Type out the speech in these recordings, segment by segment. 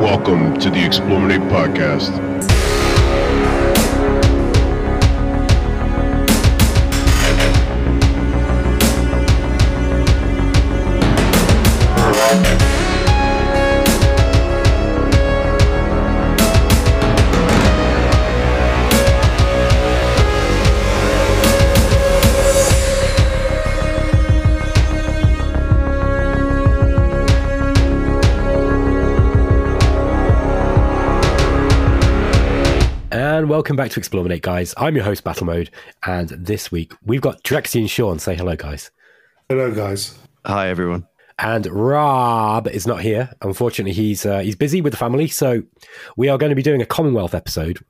Welcome to the Explorminate Podcast. Welcome back to Explorminate, guys. I'm your host, Battle Mode, and this week we've got Drexy and Shaun. Say hello, guys. Hello, guys. Hi, everyone. And Rob is not here. Unfortunately, he's uh, he's busy with the family, so we are going to be doing a Commonwealth episode.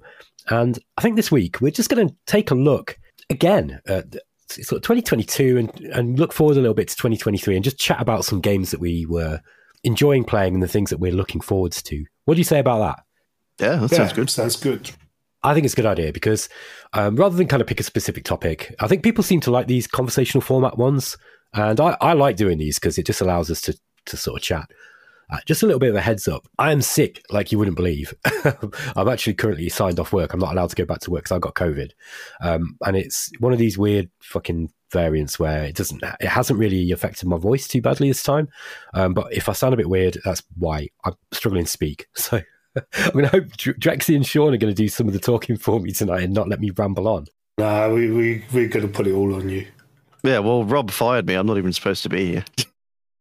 And I think this week we're just going to take a look again at sort of 2022 and and look forward a little bit to 2023 and just chat about some games that we were enjoying playing and the things that we're looking forwards to. What do you say about that? Yeah, that Yeah, sounds good. Sounds good. I think it's a good idea because um, rather than kind of pick a specific topic, I think people seem to like these conversational format ones, and I, I like doing these because it just allows us to to sort of chat. Uh, just a little bit of a heads up: I am sick, like you wouldn't believe. I'm actually currently signed off work. I'm not allowed to go back to work because I've got COVID, um, and it's one of these weird fucking variants where it doesn't, it hasn't really affected my voice too badly this time. Um, but if I sound a bit weird, that's why I'm struggling to speak. So. I'm going to hope Dr- Drexy and Shaun are going to do some of the talking for me tonight and not let me ramble on. Nah, we, we, we're going to put it all on you. Yeah, well, Rob fired me. I'm not even supposed to be here.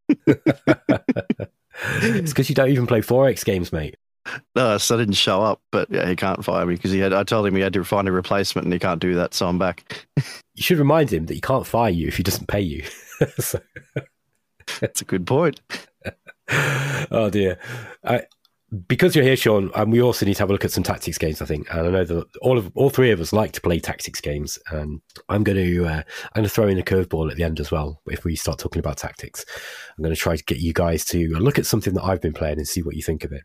it's because you don't even play 4X games, mate. No, so I didn't show up, but yeah, he can't fire me because he had. I told him he had to find a replacement, and he can't do that, so I'm back. You should remind him that he can't fire you if he doesn't pay you. so, That's a good point. oh dear. I, because you're here, Shaun, and we also need to have a look at some tactics games. I think, and I know that all of all three of us like to play tactics games. And I'm going to uh, I'm going to throw in a curveball at the end as well. If we start talking about tactics, I'm going to try to get you guys to look at something that I've been playing and see what you think of it.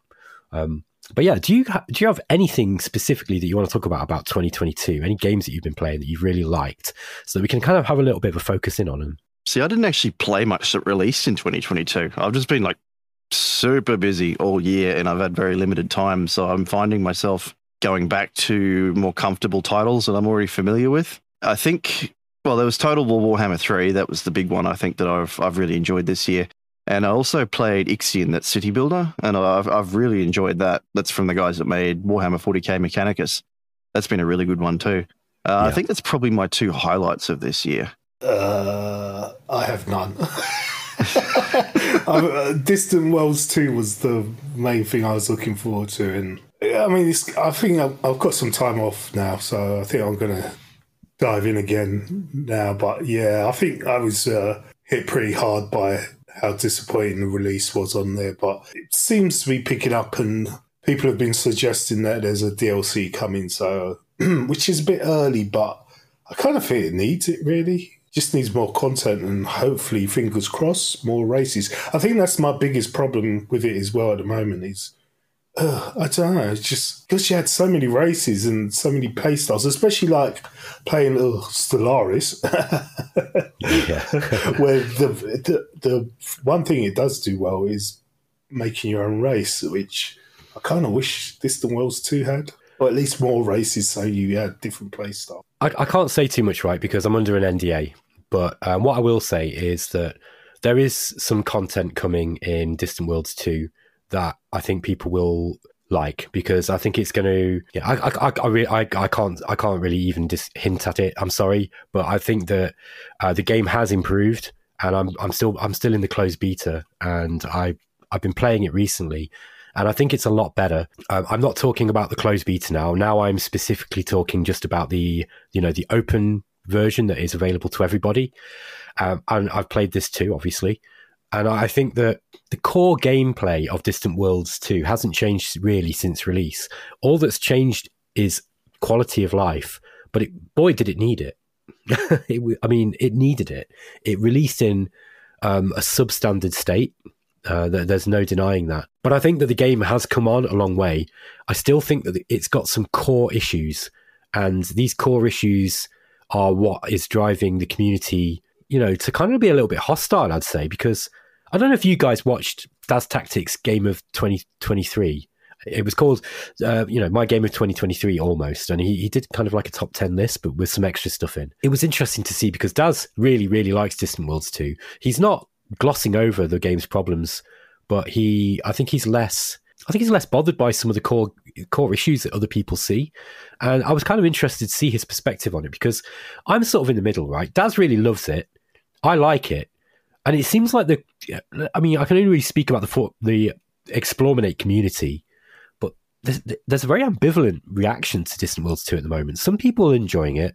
Um, but yeah, do you ha- do you have anything specifically that you want to talk about about 2022? Any games that you've been playing that you've really liked, so that we can kind of have a little bit of a focus in on them? See, I didn't actually play much that released in 2022. I've just been like super busy all year, and I've had very limited time. So I'm finding myself going back to more comfortable titles that I'm already familiar with. I think. Well, there was Total War Warhammer 3. That was the big one I think that I've I've really enjoyed this year. And I also played Ixion, that city builder, and I've I've really enjoyed that. That's from the guys that made Warhammer 40k Mechanicus. That's been a really good one too. Uh, I think that's probably my two highlights of this year. Uh, I have none. Uh, Distant Worlds 2 was the main thing I was looking forward to. And I mean, I think I've, I've got some time off now, so I think I'm going to dive in again now. But yeah, I think I was uh, hit pretty hard by how disappointing the release was on there. But it seems to be picking up, and people have been suggesting that there's a DLC coming, so which is a bit early, but I kind of think it needs it really. Just needs more content and hopefully, fingers crossed, more races. I think that's my biggest problem with it as well at the moment is uh, I don't know. It's just because you had so many races and so many playstyles, especially like playing uh, Stellaris, where the, the the one thing it does do well is making your own race, which I kind of wish Distant Worlds two had, or at least more races so you had different playstyles. I, I can't say too much, right, because I'm under an NDA. But um, what I will say is that there is some content coming in Distant Worlds 2 that I think people will like because I think it's going to. Yeah, I I I, I, re- I I can't I can't really even just hint at it. I'm sorry, but I think that uh, the game has improved, and I'm I'm still I'm still in the closed beta, and I I've been playing it recently, and I think it's a lot better. Um, I'm not talking about the closed beta now. Now I'm specifically talking just about the you know the open version that is available to everybody. Um, and I've played this too, obviously. And I think that the core gameplay of Distant Worlds 2 hasn't changed really since release. All that's changed is quality of life, but it, boy, did it need it. it I mean, it needed it. It released in um, a substandard state. Uh, there's no denying that. But I think that the game has come on a long way. I still think that it's got some core issues, and these core issues are what is driving the community, you know, to kind of be a little bit hostile, I'd say, because I don't know if you guys watched Daz Tactics Game of 2023. It was called, uh, you know, my game of 2023 almost. And he, he did kind of like a top 10 list, but with some extra stuff in. It was interesting to see because Daz really, really likes Distant Worlds 2. He's not glossing over the game's problems, but he, I think he's less, I think he's less bothered by some of the core core issues that other people see. And I was kind of interested to see his perspective on it because I'm sort of in the middle, right? Daz really loves it. I like it. And it seems like the, I mean, I can only really speak about the the Explorminate community but there's, there's a very ambivalent reaction to Distant Worlds 2 at the moment. Some people are enjoying it,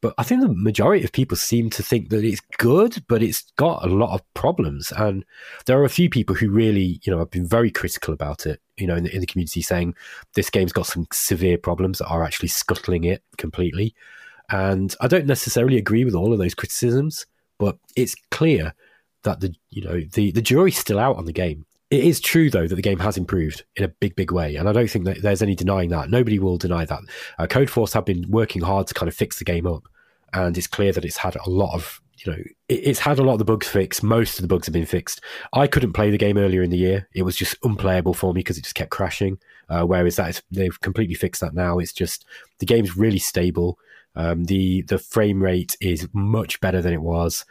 but I think the majority of people seem to think that it's good, but it's got a lot of problems. And there are a few people who really, you know, have been very critical about it, you know, in the, in the community saying this game's got some severe problems that are actually scuttling it completely. And I don't necessarily agree with all of those criticisms, but it's clear that the, you know, the, the jury's still out on the game. It is true, though, that the game has improved in a big, big way. And I don't think that there's any denying that. Nobody will deny that. Uh, Codeforce have been working hard to kind of fix the game up. And it's clear that it's had a lot of, you know, it, it's had a lot of the bugs fixed. Most of the bugs have been fixed. I couldn't play the game earlier in the year. It was just unplayable for me because it just kept crashing. Uh, whereas that is, they've completely fixed that now. It's just the game's really stable. Um, the the frame rate is much better than it was.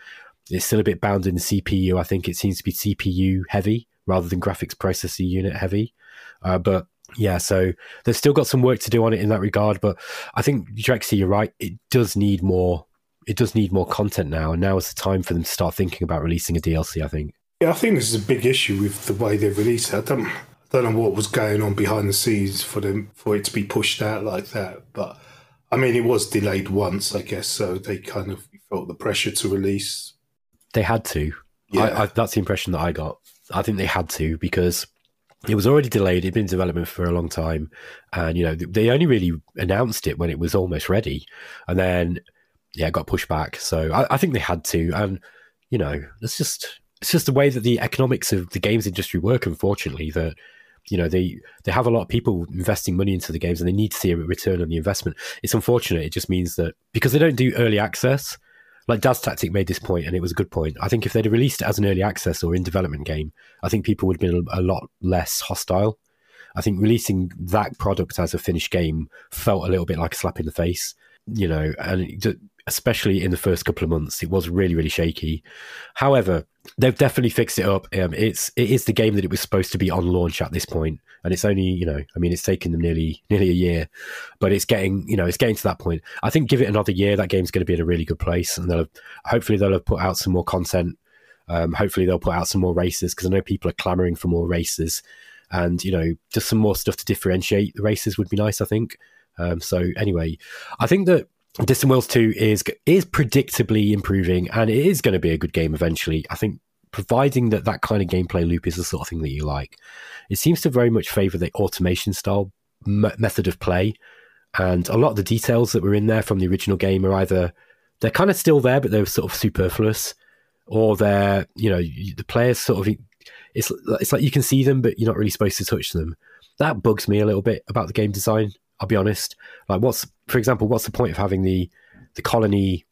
It's still a bit bound in the CPU. I think it seems to be CPU heavy rather than graphics processor unit heavy. Uh, but yeah, so they've still got some work to do on it in that regard. But I think Drexy, you're right. It does need more. It does need more content now, and now is the time for them to start thinking about releasing a DLC. I think. Yeah, I think this is a big issue with the way they release it. I don't, I don't know what was going on behind the scenes for them for it to be pushed out like that. But I mean, it was delayed once, I guess, so they kind of felt the pressure to release. They had to. Yeah, I, I, that's the impression that I got. I think they had to because it was already delayed. It'd been in development for a long time, and you know they only really announced it when it was almost ready, and then yeah, it got pushed back. So I, I think they had to, and you know, it's just it's just the way that the economics of the games industry work. Unfortunately, that you know they they have a lot of people investing money into the games, and they need to see a return on the investment. It's unfortunate. It just means that because they don't do early access like Daz Tactic made this point, and it was a good point. I think if they'd released it as an early access or in development game, I think people would have been a lot less hostile. I think releasing that product as a finished game felt a little bit like a slap in the face, you know, and especially in the first couple of months, it was really, really shaky. However, they've definitely fixed it up. Um, it's it is the game that it was supposed to be on launch at this point, and it's only you know, I mean, it's taken them nearly nearly a year, but it's getting you know, it's getting to that point. I think give it another year, that game's going to be in a really good place, and they'll have, hopefully they'll have put out some more content. Um, hopefully they'll put out some more races because I know people are clamoring for more races, and you know, just some more stuff to differentiate the races would be nice. I think. Um, so anyway, I think that Distant Worlds 2 is is predictably improving and it is going to be a good game eventually. I think providing that that kind of gameplay loop is the sort of thing that you like. It seems to very much favor the automation style m- method of play and a lot of the details that were in there from the original game are either they're kind of still there but they're sort of superfluous or they're, you know, the players sort of it's it's like you can see them but you're not really supposed to touch them. That bugs me a little bit about the game design. I'll be honest. Like, what's, for example, what's the point of having the the colony?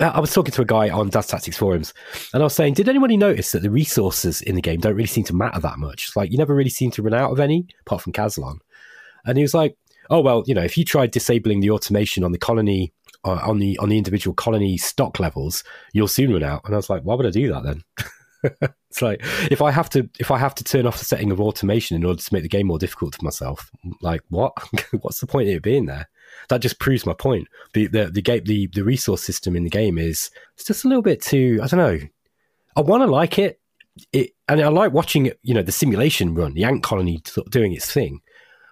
I was talking to a guy on Daz Tactics forums, and I was saying, did anybody notice that the resources in the game don't really seem to matter that much? Like, you never really seem to run out of any, apart from Caslon. And he was like, oh well, you know, if you tried disabling the automation on the colony uh, on the on the individual colony stock levels, you'll soon run out. And I was like, why would I do that then? it's like if I have to if I have to turn off the setting of automation in order to make the game more difficult for myself, like what? What's the point of it being there? That just proves my point. The the the game the, the resource system in the game is it's just a little bit too I don't know. I want to like it, it, and I like watching it, you know, the simulation run, the ant colony doing its thing.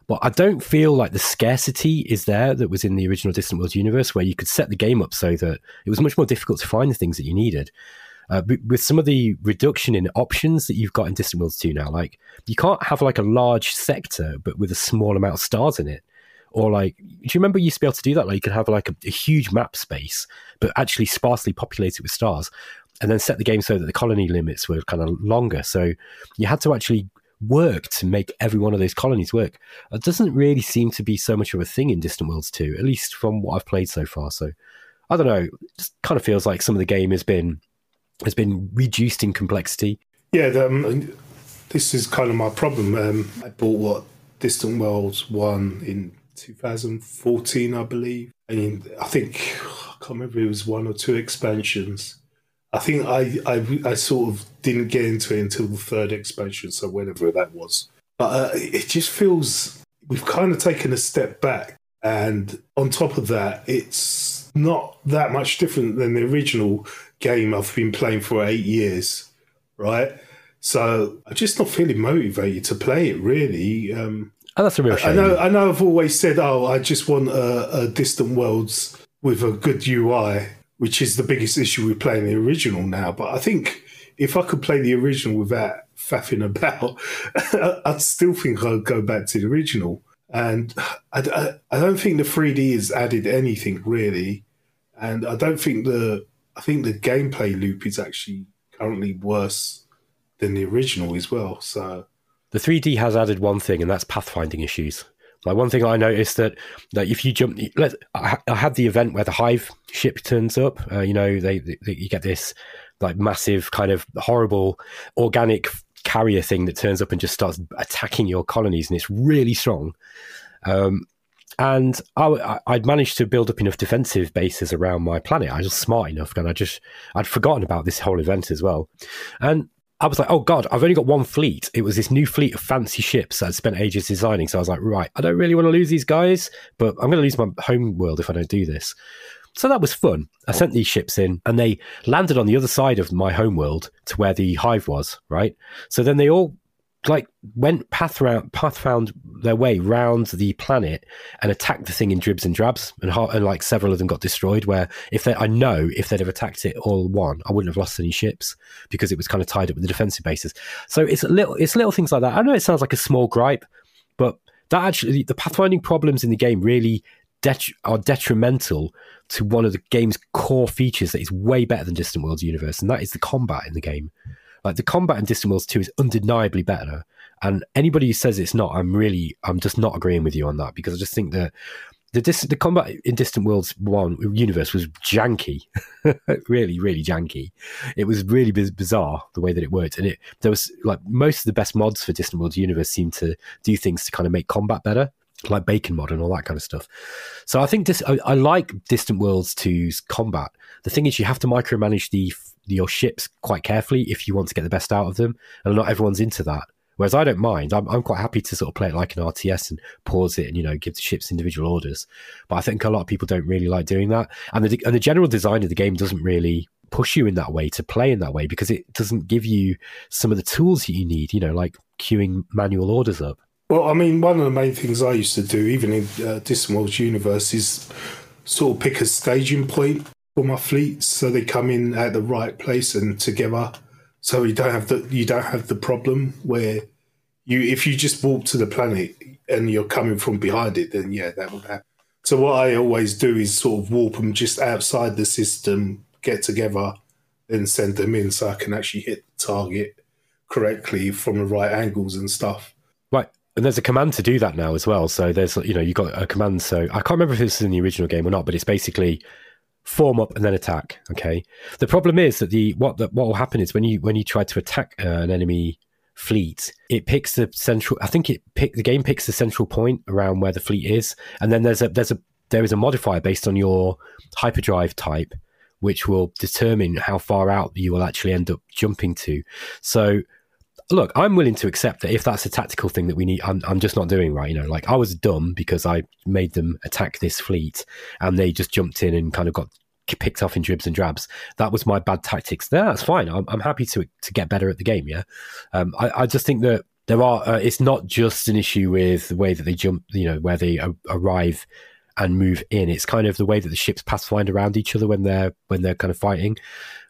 But I don't feel like the scarcity is there that was in the original Distant Worlds universe, where you could set the game up so that it was much more difficult to find the things that you needed. Uh, with some of the reduction in options that you've got in Distant Worlds 2 now, like you can't have like a large sector but with a small amount of stars in it. Or like, do you remember you used to be able to do that? Like you could have like a, a huge map space, but actually sparsely populated with stars, and then set the game so that the colony limits were kind of longer. So you had to actually work to make every one of those colonies work. It doesn't really seem to be so much of a thing in Distant Worlds 2, at least from what I've played so far. So I don't know. It just kind of feels like some of the game has been has been reduced in complexity. Yeah, the, um, this is kind of my problem. Um, I bought what Distant Worlds one in 2014, I believe. And I think I can't remember it was one or two expansions. I think I, I, I sort of didn't get into it until the third expansion, so whenever that was. But uh, it just feels we've kind of taken a step back, and on top of that, it's not that much different than the original game I've been playing for eight years, right? So I'm just not feeling motivated to play it. Really, um, oh, that's a real shame. I know. I know. I've always said, "Oh, I just want a, a Distant Worlds with a good UI." which is the biggest issue with playing the original now. But I think if I could play the original without faffing about, I'd still think I'd go back to the original. And I, I, I, don't think the 3D has added anything really. And I don't think the I think the gameplay loop is actually currently worse than the original as well. So the 3D has added one thing, and that's pathfinding issues. Like one thing I noticed that that if you jump, let I, I had the event where the hive ship turns up. Uh, you know, they, they, you get this like massive kind of horrible organic carrier thing that turns up and just starts attacking your colonies, and it's really strong. Um, and I, would managed to build up enough defensive bases around my planet. I was smart enough, and I just I'd forgotten about this whole event as well. And I was like, oh God, I've only got one fleet. It was this new fleet of fancy ships I'd spent ages designing. So I was like, right, I don't really want to lose these guys, but I'm going to lose my home world if I don't do this. So that was fun. I sent these ships in and they landed on the other side of my home world to where the hive was, right? So then they all like went path round, path found their way round the planet and attacked the thing in dribs and drabs, and, and like several of them got destroyed. Where if they, I know if they'd have attacked it all one, I wouldn't have lost any ships because it was kind of tied up with the defensive bases. So it's a little, it's little things like that. I know it sounds like a small gripe, but that actually the pathfinding problems in the game really det- are detrimental to one of the game's core features that is way better than Distant Worlds universe, and that is the combat in the game. Like the combat in Distant Worlds 2 is undeniably better. And anybody who says it's not, I'm really, I'm just not agreeing with you on that because I just think that the dis- the combat in Distant Worlds One universe was janky, really, really janky. It was really bizarre the way that it worked, and it there was like most of the best mods for Distant Worlds universe seem to do things to kind of make combat better, like Bacon mod and all that kind of stuff. So I think this I, I like Distant Worlds 2's combat. The thing is, you have to micromanage the your ships quite carefully if you want to get the best out of them. And not everyone's into that. Whereas I don't mind. I'm, I'm quite happy to sort of play it like an RTS and pause it and you know give the ships individual orders. But I think a lot of people don't really like doing that. And the and the general design of the game doesn't really push you in that way to play in that way because it doesn't give you some of the tools that you need. You know, like queuing manual orders up. Well, I mean, one of the main things I used to do, even in uh, Distant Worlds Universe, is sort of pick a staging point for my fleets so they come in at the right place and together. So you don't have the you don't have the problem where you if you just walk to the planet and you're coming from behind it then yeah that would happen. So what i always do is sort of warp them just outside the system get together then send them in so i can actually hit the target correctly from the right angles and stuff. Right. And there's a command to do that now as well. So there's you know you got a command. So i can't remember if this is in the original game or not but it's basically form up and then attack. Okay. The problem is that the what that what will happen is when you when you try to attack uh, an enemy fleet, it picks the central. I think it pick the game picks the central point around where the fleet is, and then there's a there's a there is a modifier based on your hyperdrive type, which will determine how far out you will actually end up jumping to. So look, I'm willing to accept that if that's a tactical thing that we need, I'm, I'm just not doing right. You know, like I was dumb because I made them attack this fleet and they just jumped in and kind of got picked off in dribs and drabs. That was my bad tactics. There, that's fine. I'm, I'm happy to to get better at the game. Yeah, um, I, I just think that there are. Uh, it's not just an issue with the way that they jump. You know, where they a- arrive and move in. It's kind of the way that the ships pathfind around each other when they're when they're kind of fighting.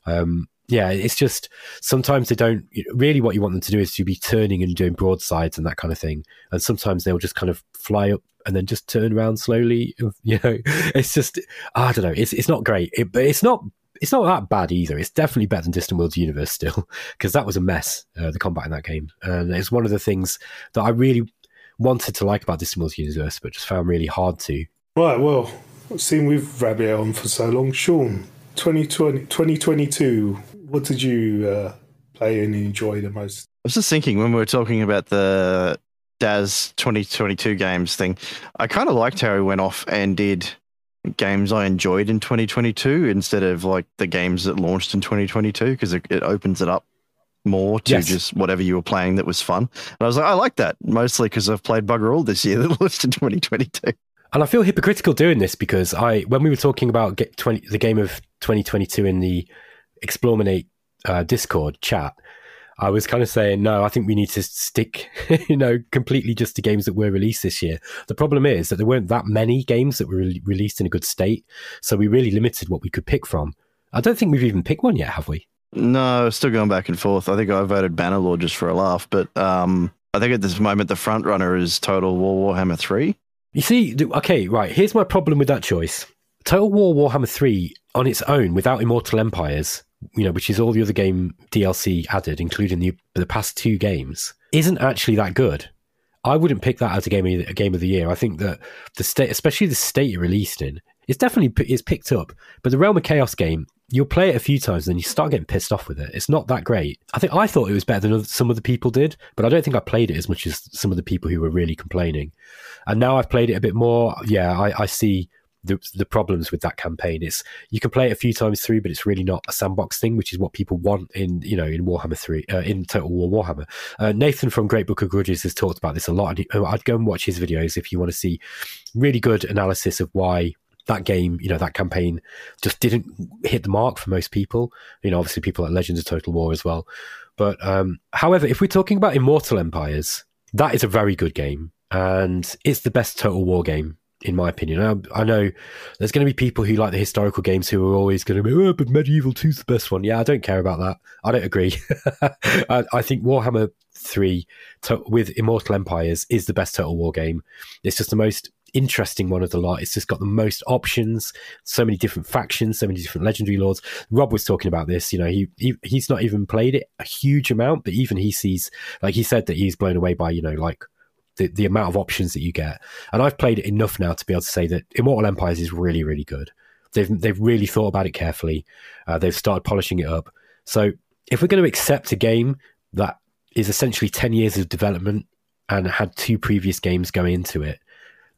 Um, yeah, it's just sometimes they don't really what you want them to do is to be turning and doing broadsides and that kind of thing. And sometimes they'll just kind of fly up and then just turn around slowly. You know, it's just I don't know. It's it's not great, it, but it's not it's not that bad either. It's definitely better than Distant Worlds Universe still because that was a mess. Uh, the combat in that game, and it's one of the things that I really wanted to like about Distant Worlds Universe, but just found really hard to. Right, well, seeing we've Rabbit on for so long, Shaun, 2020, 2022, what did you uh, play and enjoy the most? I was just thinking when we were talking about the Daz 2022 games thing, I kind of liked how he went off and did games I enjoyed in 2022 instead of like the games that launched in 2022 because it, it opens it up more to Yes. just whatever you were playing that was fun. And I was like, I like that mostly because I've played Bugger All this year that launched in 2022. And I feel hypocritical doing this because I, when we were talking about get 20, the game of 2022 in the Explorminate uh, Discord chat, I was kind of saying, no, I think we need to stick, you know, completely just to games that were released this year. The problem is that there weren't that many games that were re- released in a good state. So we really limited what we could pick from. I don't think we've even picked one yet, have we? No, still going back and forth. I think I voted Bannerlord just for a laugh, but um, I think at this moment the front runner is Total War Warhammer 3. You see, okay, right. Here's my problem with that choice. Total War Warhammer 3 on its own, without Immortal Empires, you know, which is all the other game DLC added, including the the past two games, isn't actually that good. I wouldn't pick that as a game of, a game of the year. I think that the state, especially the state it released in, it's definitely it's picked up. But the Realm of Chaos game, you'll play it a few times, and then you start getting pissed off with it. It's not that great. I think I thought it was better than some of the people did, but I don't think I played it as much as some of the people who were really complaining. And now I've played it a bit more. Yeah, I, I see the the problems with that campaign. is you can play it a few times through, but it's really not a sandbox thing, which is what people want in you know in Warhammer three, uh, in Total War Warhammer. Uh, Nathan from Great Book of Grudges has talked about this a lot. Oh, I'd go and watch his videos if you want to see really good analysis of why that game, you know, that campaign just didn't hit the mark for most people. You know, obviously people like Legends of Total War as well. But um, however, if we're talking about Immortal Empires, that is a very good game, and it's the best Total War game in my opinion. I, I know there's going to be people who like the historical games who are always going to be, oh, but Medieval 2's the best one. Yeah, I don't care about that. I don't agree. I, I think Warhammer 3 to, with Immortal Empires is the best Total War game. It's just the most interesting one of the lot. It's just got the most options, so many different factions, so many different legendary lords. Rob was talking about this. You know, he, he he's not even played it a huge amount, but even he sees, like he said, that he's blown away by you know like the, the amount of options that you get. And I've played it enough now to be able to say that Immortal Empires is really, really good. They've they've really thought about it carefully. Uh, they've started polishing it up. So if we're going to accept a game that is essentially ten years of development and had two previous games going into it,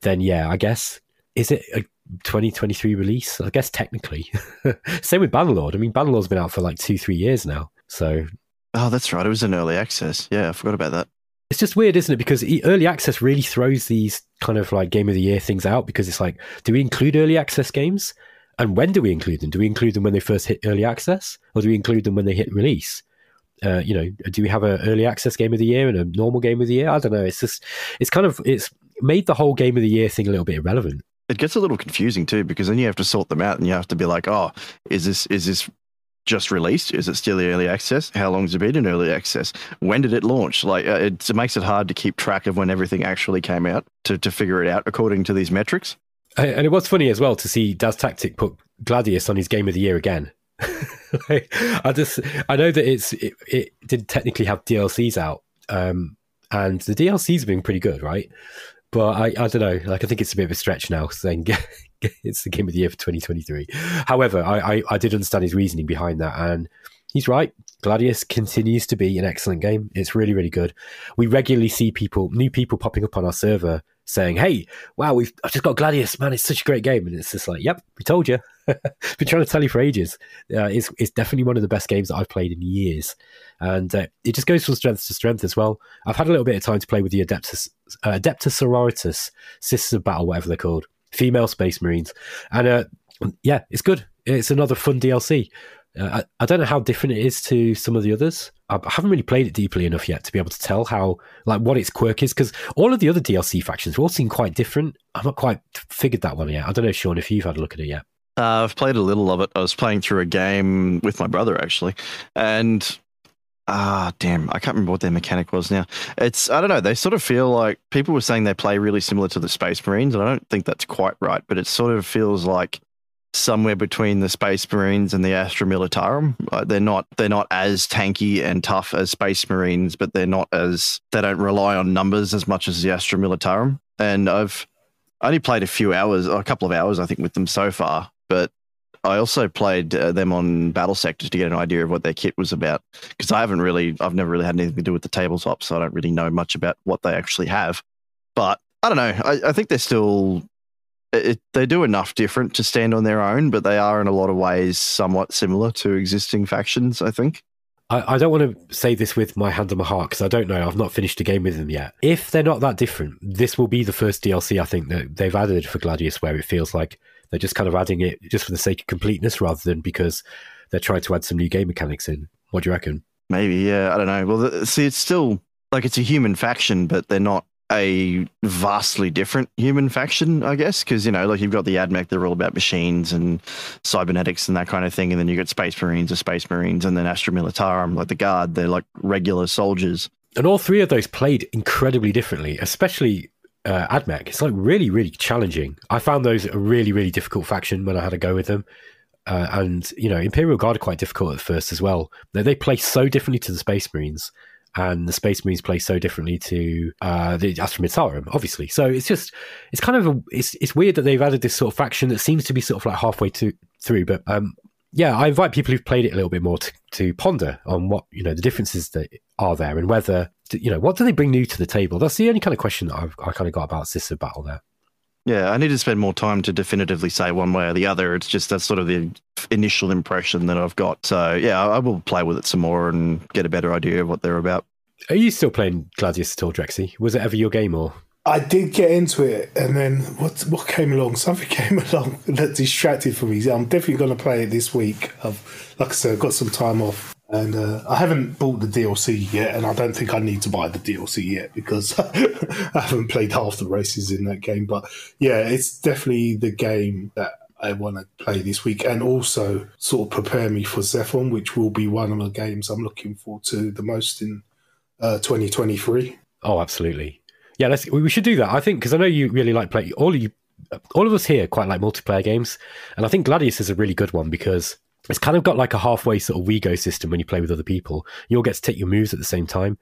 then yeah, I guess is it a 2023 release? I guess technically. Same with Bannerlord. I mean, Bannerlord's been out for like two, three years now. So Oh, that's right. It was in early access. Yeah, I forgot about that. It's just weird, isn't it? Because early access really throws these kind of like game of the year things out because it's like, do we include early access games? And when do we include them? Do we include them when they first hit early access, or do we include them when they hit release? Uh, you know, do we have an early access game of the year and a normal game of the year? I don't know. It's just, it's kind of, it's made the whole game of the year thing a little bit irrelevant. It gets a little confusing too because then you have to sort them out and you have to be like, oh, is this is this just released? Is it still early access? How long has it been in early access? When did it launch? Like, uh, it, it makes it hard to keep track of when everything actually came out to, to figure it out according to these metrics. And it was funny as well to see Daz Tactic put Gladius on his game of the year again. like, I just I know that it's it, it did technically have DLCs out, um, and the DLCs have been pretty good, right? But I, I don't know. Like I think it's a bit of a stretch now saying it's the game of the year for 2023. However, I, I I did understand his reasoning behind that, and he's right. Gladius continues to be an excellent game. It's really, really good. We regularly see people, new people popping up on our server saying, Hey, wow, we've I've just got Gladius, man, it's such a great game. And it's just like, Yep, we told you. Been trying to tell you for ages. Uh, it's, it's definitely one of the best games that I've played in years. And uh, it just goes from strength to strength as well. I've had a little bit of time to play with the Adeptus, uh, Adeptus Sororitas, Sisters of Battle, whatever they're called, female space marines. And uh, yeah, it's good. it's another fun DLC. Uh, I, I don't know how different it is to some of the others. I, I haven't really played it deeply enough yet to be able to tell how, like, what its quirk is. Because all of the other DLC factions all seem quite different. I've not quite figured that one yet. I don't know, Shaun, if you've had a look at it yet. Uh, I've played a little of it. I was playing through a game with my brother actually, and ah, damn, I can't remember what their mechanic was now. It's I don't know. They sort of feel like people were saying they play really similar to the Space Marines, and I don't think that's quite right. But it sort of feels like somewhere between the Space Marines and the Astra Militarum. Uh, they're not they're not as tanky and tough as Space Marines, but they're not as they don't rely on numbers as much as the Astra Militarum. And I've only played a few hours, a couple of hours, I think, with them so far. But I also played uh, them on Battle Sector to get an idea of what their kit was about because I haven't really, I've never really had anything to do with the tabletop, so I don't really know much about what they actually have. But I don't know. I, I think they're still, it, they do enough different to stand on their own, but they are in a lot of ways somewhat similar to existing factions. I think. I, I don't want to say this with my hand on my heart because I don't know. I've not finished a game with them yet. If they're not that different, this will be the first DLC I think that they've added for Gladius where it feels like they're just kind of adding it just for the sake of completeness rather than because they're trying to add some new game mechanics in. What do you reckon? Maybe, yeah. I don't know. Well, the, see, it's still like it's a human faction, but they're not a vastly different human faction, I guess, because you know, like you've got the AdMech, they're all about machines and cybernetics and that kind of thing, and then you got Space Marines or Space Marines, and then Astra Militarum, like the Guard, they're like regular soldiers. And all three of those played incredibly differently, especially uh, AdMech. It's like really, really challenging. I found those a really, really difficult faction when I had a go with them. Uh, and you know, Imperial Guard are quite difficult at first as well. They, they play so differently to the Space Marines, and the Space Marines play so differently to uh, the Astra obviously. So it's just, it's kind of, a, it's it's weird that they've added this sort of faction that seems to be sort of like halfway to, through. But um, yeah, I invite people who've played it a little bit more to, to ponder on what you know the differences that are there and whether you know, what do they bring new to the table? That's the only kind of question that I've, I kind of got about Sister Battle there. Yeah, I need to spend more time to definitively say one way or the other. It's just that's sort of the initial impression that I've got. So yeah, I will play with it some more and get a better idea of what they're about. Are you still playing Gladius at all, Drexy? Was it ever your game or? I did get into it, and then what what came along? Something came along that distracted from me. I'm definitely going to play it this week. I've, like I said, I've got some time off and uh, I haven't bought the DLC yet, and I don't think I need to buy the DLC yet because I haven't played half the races in that game. But yeah, it's definitely the game that I want to play this week, and also sort of prepare me for Zephon, which will be one of the games I'm looking forward to the most in uh, 2023. Oh, absolutely. Yeah, let's, we should do that. I think because I know you really like play all of you. All of us here quite like multiplayer games, and I think Gladius is a really good one because it's kind of got like a halfway sort of WeGo system when you play with other people. You all get to take your moves at the same time,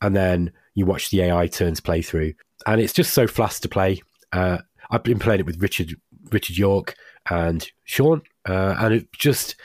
and then you watch the AI turns play through, and it's just so fast to play. Uh, I've been playing it with Richard Richard York and Shaun, uh, and it just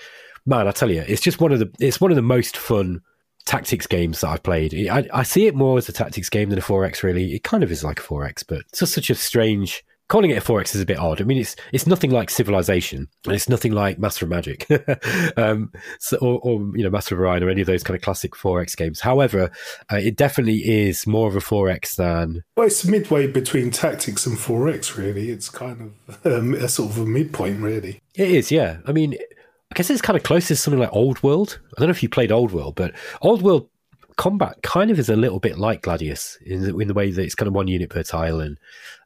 man, I tell you, it's just one of the it's one of the most fun tactics games that I've played. I, I see it more as a tactics game than a 4X. Really, it kind of is like a 4X, but it's just such a strange calling it a 4X is a bit odd. I mean, it's it's nothing like Civilization, and it's nothing like Master of Magic, um, so, or, or, you know Master of Orion, or any of those kind of classic 4X games. However, uh, it definitely is more of a 4X than. Well, it's midway between Tactics and 4X. Really, it's kind of um, a sort of a midpoint. Really, it is. Yeah, I mean. I guess it's kind of close to something like Old World. I don't know if you played Old World, but Old World combat kind of is a little bit like Gladius in the, in the way that it's kind of one unit per tile, and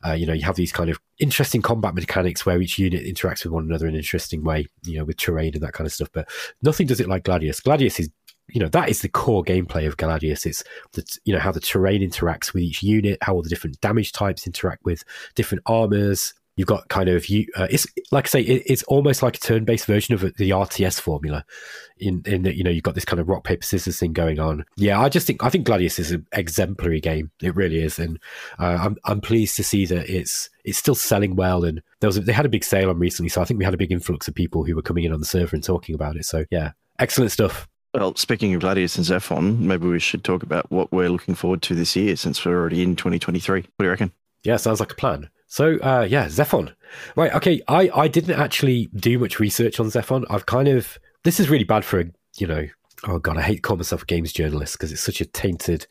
uh, you know you have these kind of interesting combat mechanics where each unit interacts with one another in an interesting way, you know, with terrain and that kind of stuff. But nothing does it like Gladius. Gladius is you know that is the core gameplay of Gladius. It's the you know how the terrain interacts with each unit, how all the different damage types interact with different armors, you've got kind of you. Uh, it's like I say, it, it's almost like a turn-based version of the RTS formula. In in that you know you've got this kind of rock paper scissors thing going on. Yeah, I just think I think Gladius is an exemplary game. It really is, and uh, I'm I'm pleased to see that it's it's still selling well. And there was a, they had a big sale on recently, so I think we had a big influx of people who were coming in on the server and talking about it. So yeah, excellent stuff. Well, speaking of Gladius and Zephon, maybe we should talk about what we're looking forward to this year since we're already in 2023. What do you reckon? Yeah, sounds like a plan. So uh, yeah, Zephon. Right. Okay. I I didn't actually do much research on Zephon. I've kind of this is really bad for a you know. Oh god, I hate calling myself a games journalist because it's such a tainted,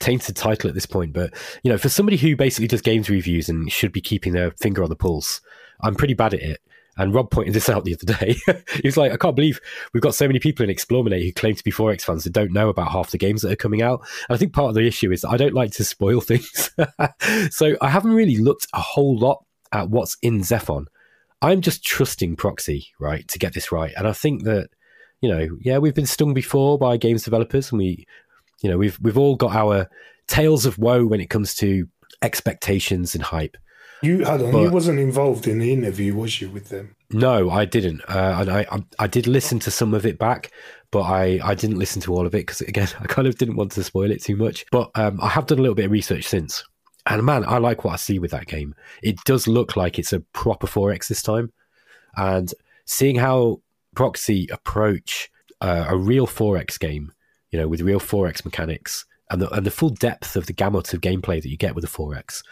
tainted title at this point. But you know, for somebody who basically does games reviews and should be keeping their finger on the pulse, I'm pretty bad at it. And Rob pointed this out the other day. he was like, I can't believe we've got so many people in Explorminate who claim to be 4X fans that don't know about half the games that are coming out. And I think part of the issue is I don't like to spoil things. so I haven't really looked a whole lot at what's in Zephon. I'm just trusting Proxy, right, to get this right. And I think that, you know, yeah, we've been stung before by games developers and we, you know, we've we've all got our tales of woe when it comes to expectations and hype. You, hold on, But- you wasn't involved in the interview, was you, with them? No, I didn't. Uh, and I, I I did listen to some of it back, but I, I didn't listen to all of it because again I kind of didn't want to spoil it too much. But um, I have done a little bit of research since, and man, I like what I see with that game. It does look like it's a proper 4X this time, and seeing how Proxy approach uh, a real 4X game, you know, with real 4X mechanics and the and the full depth of the gamut of gameplay that you get with a 4X.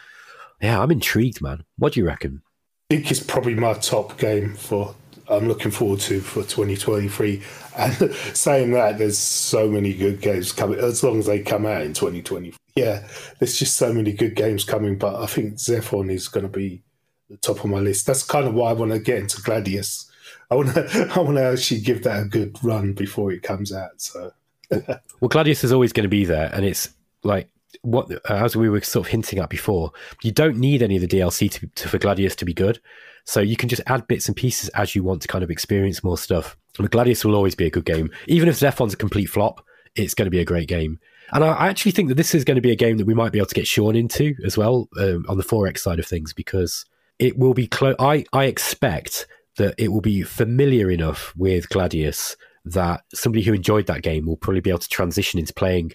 Yeah, I'm intrigued, man. What do you reckon? I think it's probably my top game for I'm looking forward to for 2023. And saying that, there's so many good games coming as long as they come out in 2020. Yeah, there's just so many good games coming, but I think Zephon is going to be the top of my list. That's kind of why I want to get into Gladius. I want to I want to actually give that a good run before it comes out. So Well, Gladius is always going to be there, and it's like what as we were sort of hinting at before. You don't need any of the DLC to, to for Gladius to be good, so you can just add bits and pieces as you want to kind of experience more stuff. But Gladius will always be a good game, even if Zephon's a complete flop. It's going to be a great game, and I I actually think that this is going to be a game that we might be able to get Shaun into as well um, on the 4X side of things because it will be close. I I expect that it will be familiar enough with Gladius that somebody who enjoyed that game will probably be able to transition into playing,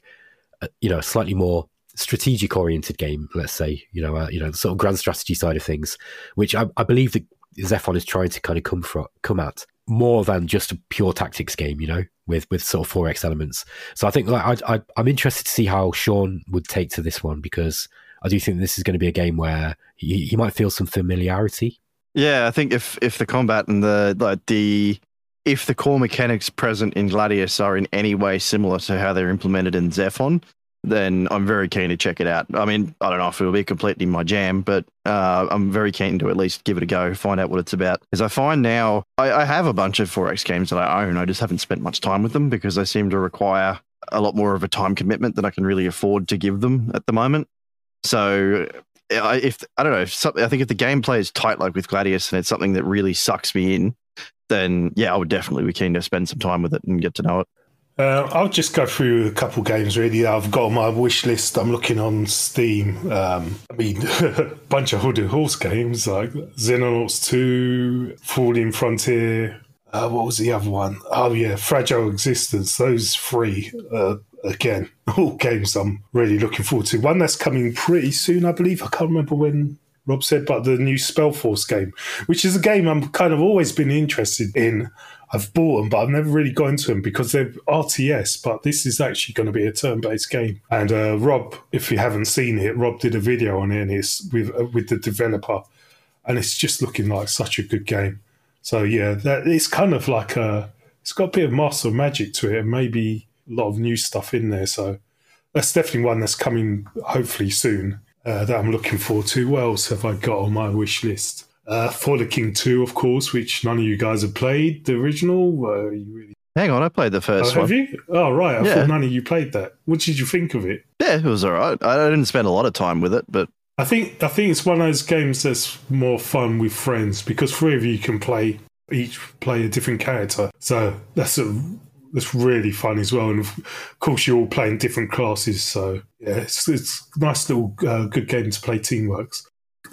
you know, a slightly more strategic oriented game. Let's say, you know, uh, you know, the sort of grand strategy side of things, which I, I believe that Zephon is trying to kind of come from come at more than just a pure tactics game. You know, with with sort of 4X elements. So I think like I, I I'm interested to see how Shaun would take to this one because I do think this is going to be a game where he, he might feel some familiarity. Yeah, I think if if the combat and the like the if the core mechanics present in Gladius are in any way similar to how they're implemented in Zephon, then I'm very keen to check it out. I mean, I don't know if it'll be completely my jam, but uh, I'm very keen to at least give it a go, find out what it's about. Because I find now I, I have a bunch of 4X games that I own. I just haven't spent much time with them because they seem to require a lot more of a time commitment than I can really afford to give them at the moment. So if I don't know, if I think if the gameplay is tight like with Gladius and it's something that really sucks me in, then yeah, I would definitely be keen to spend some time with it and get to know it. Uh, I'll just go through a couple games really I've got on my wish list. I'm looking on Steam. Um, I mean, a bunch of Hooded Horse games like Xenonauts 2, Falling Frontier. Uh, what was the other one? Oh, yeah, Fragile Existence. Those three, uh, again, all games I'm really looking forward to. One that's coming pretty soon, I believe. I can't remember when Rob said, but the new Spellforce game, which is a game I'm kind of always been interested in. I've bought them, but I've never really got into them because they're RTS. But this is actually going to be a turn-based game. And uh, Rob, if you haven't seen it, Rob did a video on it, and it's with uh, with the developer, and it's just looking like such a good game. So yeah, that it's kind of like a, it's got a bit of Master Magic to it, and maybe a lot of new stuff in there. So that's definitely one that's coming hopefully soon uh, that I'm looking forward to. What else have I got on my wish list? Uh, For the King 2, of course, which none of you guys have played. The original, uh, you really Hang on, I played the oh, first have you? Oh, right. I Yeah. thought none of you played that. What did you think of it? Yeah, it was all right. I didn't spend a lot of time with it, but I think I think it's one of those games that's more fun with friends because three of you can play each play a different character. So that's a that's really fun as well. And of course, you're all playing different classes. So yeah, it's it's a nice little uh, good game to play teamworks.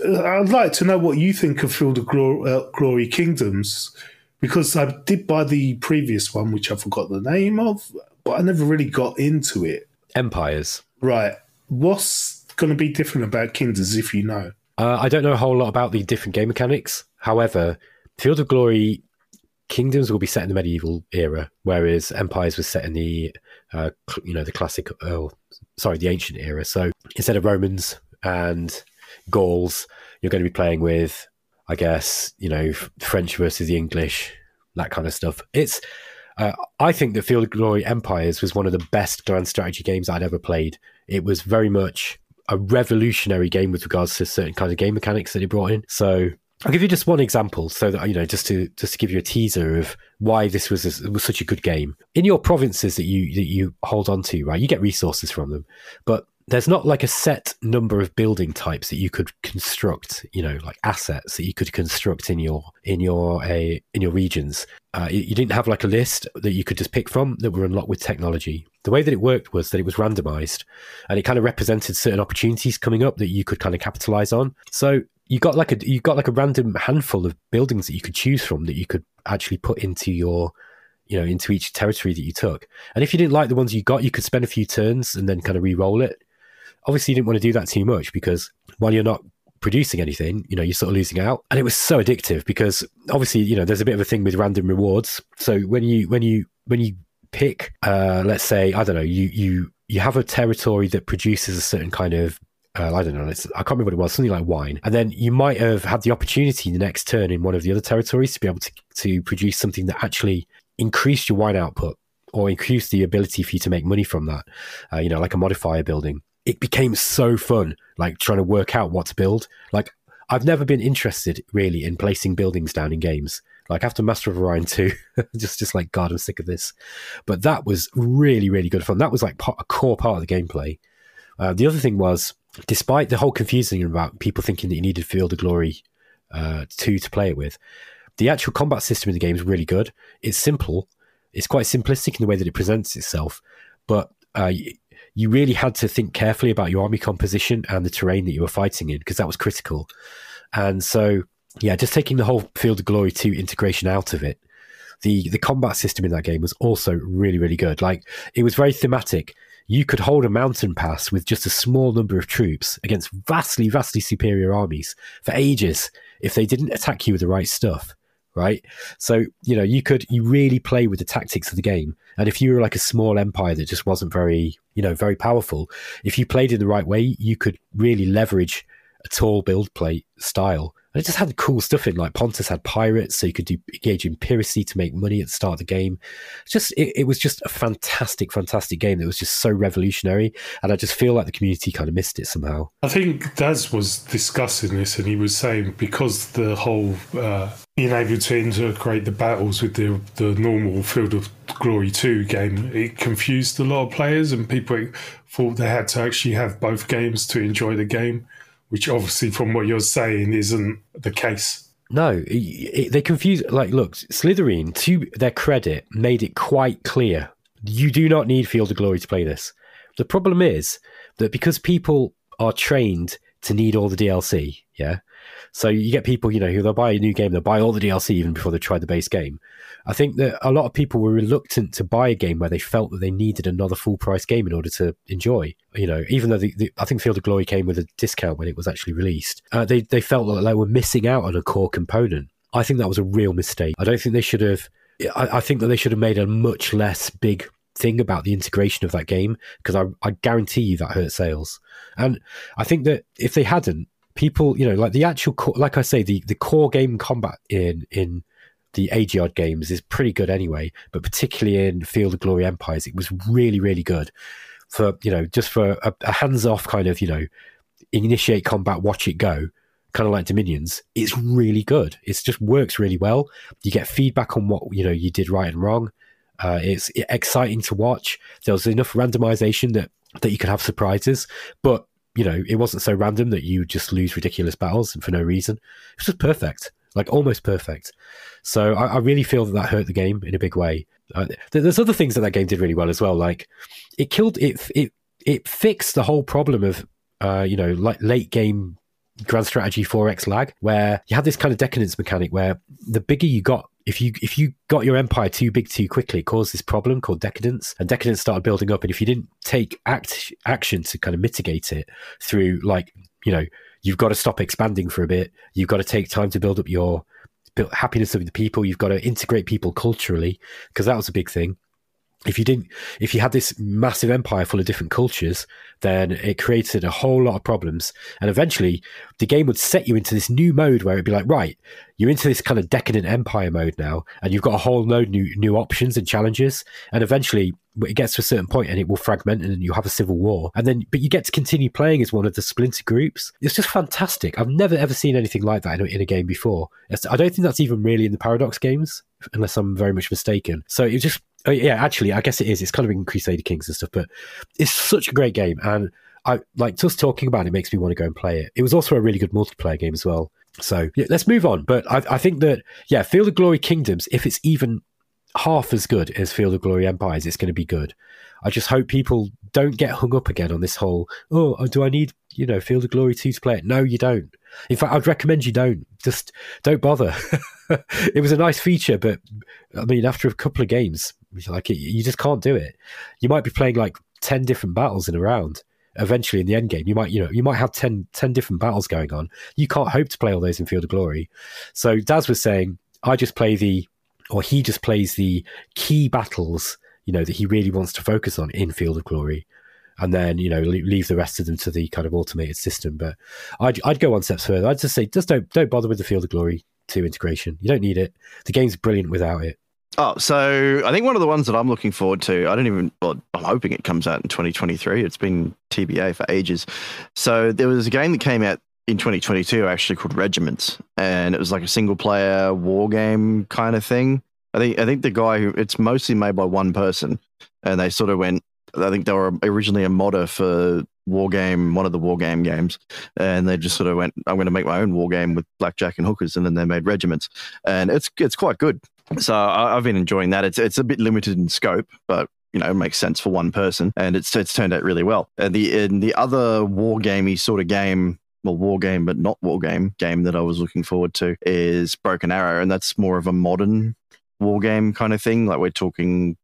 Uh, I'd like to know what you think of Field of Glory, uh, Glory Kingdoms because I did buy the previous one, which I forgot the name of, but I never really got into it. Empires. Right. What's going to be different about Kingdoms if you know? Uh, I don't know a whole lot about the different game mechanics. However, Field of Glory kingdoms will be set in the medieval era, whereas empires was set in the uh, cl- you know the classic, oh, sorry, the ancient era. So instead of Romans and Gauls, you're going to be playing with, I guess, you know, French versus the English, that kind of stuff. It's uh, I think that Field of Glory Empires was one of the best grand strategy games I'd ever played. It was very much a revolutionary game with regards to certain kinds of game mechanics that it brought in. So I'll give you just one example, so that you know, just to just to give you a teaser of why this was a, was such a good game. In your provinces that you that you hold on to, right, you get resources from them, but there's not like a set number of building types that you could construct you know like assets that you could construct in your in your uh, in your regions. Uh, you didn't have like a list that you could just pick from that were unlocked with technology. The way that it worked was that it was randomized and it kind of represented certain opportunities coming up that you could kind of capitalize on. So you got like a you got like a random handful of buildings that you could choose from that you could actually put into your you know into each territory that you took and if you didn't like the ones you got you could spend a few turns and then kind of re-roll it obviously you didn't want to do that too much because while you're not producing anything, you know, you're sort of losing out. And it was so addictive because obviously, you know, there's a bit of a thing with random rewards. So when you when you when you pick uh let's say, I don't know, you you you have a territory that produces a certain kind of uh, I don't know. I can't remember what it was. Something like wine, and then you might have had the opportunity the next turn in one of the other territories to be able to to produce something that actually increased your wine output or increased the ability for you to make money from that. Uh, you know, like a modifier building it became so fun, like trying to work out what to build. Like I've never been interested really in placing buildings down in games. Like after Master of Orion 2, just just like God, I'm sick of this. But that was really really good fun. That was like part, a core part of the gameplay. Uh, the other thing was, despite the whole confusing about people thinking that you needed Field of Glory uh, 2 to play it with, the actual combat system in the game is really good. It's simple. It's quite simplistic in the way that it presents itself, but uh, you really had to think carefully about your army composition and the terrain that you were fighting in because that was critical. And so, yeah, just taking the whole Field of Glory 2 integration out of it, the the combat system in that game was also really really good. Like it was very thematic. You could hold a mountain pass with just a small number of troops against vastly vastly superior armies for ages if they didn't attack you with the right stuff right? So, you know, you could, you really play with the tactics of the game. And if you were like a small empire that just wasn't very, you know, very powerful, if you played in the right way, you could really leverage a tall build plate style and it just had cool stuff in, like Pontus had pirates, so you could do, engage in piracy to make money at the start of the game. just it, it, was just a fantastic, fantastic game that was just so revolutionary, and I just feel like the community kind of missed it somehow. I think Daz was discussing this, and he was saying because the whole uh, being able to integrate the battles with the the normal Field of Glory two game, it confused a lot of players, and people thought they had to actually have both games to enjoy the game which obviously, from what you're saying, isn't the case. No, it, it, they confuse. Like, look, Slitherine, to their credit, made it quite clear you do not need Field of Glory to play this. The problem is that because people are trained to need all the DLC, yeah. So you get people, you know, who they'll buy a new game, they'll buy all the DLC even before they try the base game. I think that a lot of people were reluctant to buy a game where they felt that they needed another full price game in order to enjoy. You know, even though the, the, I think Field of Glory came with a discount when it was actually released, uh, they they felt that they were missing out on a core component. I think that was a real mistake. I don't think they should have. I, I think that they should have made a much less big thing about the integration of that game because I, I guarantee you that hurt sales. And I think that if they hadn't, people, you know, like the actual, like I say, the, the core game combat in in the Ageod games is pretty good anyway, but particularly in Field of Glory Empires, it was really, really good for, you know, just for a, a hands off kind of, you know, initiate combat, watch it go, kind of like Dominions. It's really good. It just works really well. You get feedback on what, you know, you did right and wrong. Uh, it's exciting to watch. There was enough randomization that, that you could have surprises, but you know, it wasn't so random that you just lose ridiculous battles for no reason. It was just perfect like almost perfect. So I, I, really feel that that hurt the game in a big way. Uh, there's other things that that game did really well as well. Like it killed it. It it fixed the whole problem of uh, you know like late game grand strategy 4x lag where you had this kind of decadence mechanic where the bigger you got if you if you got your empire too big too quickly it caused this problem called decadence and decadence started building up and if you didn't take act action to kind of mitigate it through like you know you've got to stop expanding for a bit. You've got to take time to build up your build happiness of the people. You've got to integrate people culturally because that was a big thing. if you didn't if you had this massive empire full of different cultures then it created a whole lot of problems and eventually the game would set you into this new mode where it'd be like right you're into this kind of decadent empire mode now and you've got a whole load new new options and challenges and eventually it gets to a certain point and it will fragment and you have a civil war and then but you get to continue playing as one of the splinter groups it's just fantastic i've never ever seen anything like that in a, in a game before i don't think that's even really in the paradox games unless i'm very much mistaken so it just Oh, yeah, actually, I guess it is. It's kind of in Crusader Kings and stuff, but it's such a great game, and I like just talking about it makes me want to go and play it. It was also a really good multiplayer game as well. So yeah, let's move on. But I, I think that yeah, Field of Glory Kingdoms, if it's even half as good as Field of Glory Empires, it's going to be good. I just hope people don't get hung up again on this whole, oh, uh, do I need, you know, Field of Glory 2 to play it? No, you don't. In fact, I'd recommend you don't. Just don't bother. it was a nice feature, but I mean, after a couple of games, like you just can't do it. You might be playing like 10 different battles in a round. Eventually, in the end game, you might, you know, you might have 10, 10 different battles going on. You can't hope to play all those in Field of Glory. So Daz was saying, I just play the, or he just plays the key battles, you know, that he really wants to focus on in Field of Glory and then you know leave the rest of them to the kind of automated system. But I'd, I'd go one step further. I'd just say just don't don't bother with the Field of Glory two integration. You don't need it. The game's brilliant without it. Oh, so I think one of the ones that I'm looking forward to, I don't even, well, I'm hoping it comes out in 2023. It's been TBA for ages. So there was a game that came out in 2022 actually called Regiments, and it was like a single player war game kind of thing. I think I think the guy who it's mostly made by one person, and they sort of went. I think they were originally a modder for war game, one of the war game games, and they just sort of went, "I'm going to make my own war game with blackjack and hookers," and then they made regiments, and it's it's quite good. So I, have been enjoying that. It's it's a bit limited in scope, but you know, it makes sense for one person, and it's it's turned out really well. And the and the other war gamey sort of game well, war game, but not war game game that I was looking forward to is Broken Arrow, and that's more of a modern war game kind of thing. Like we're talking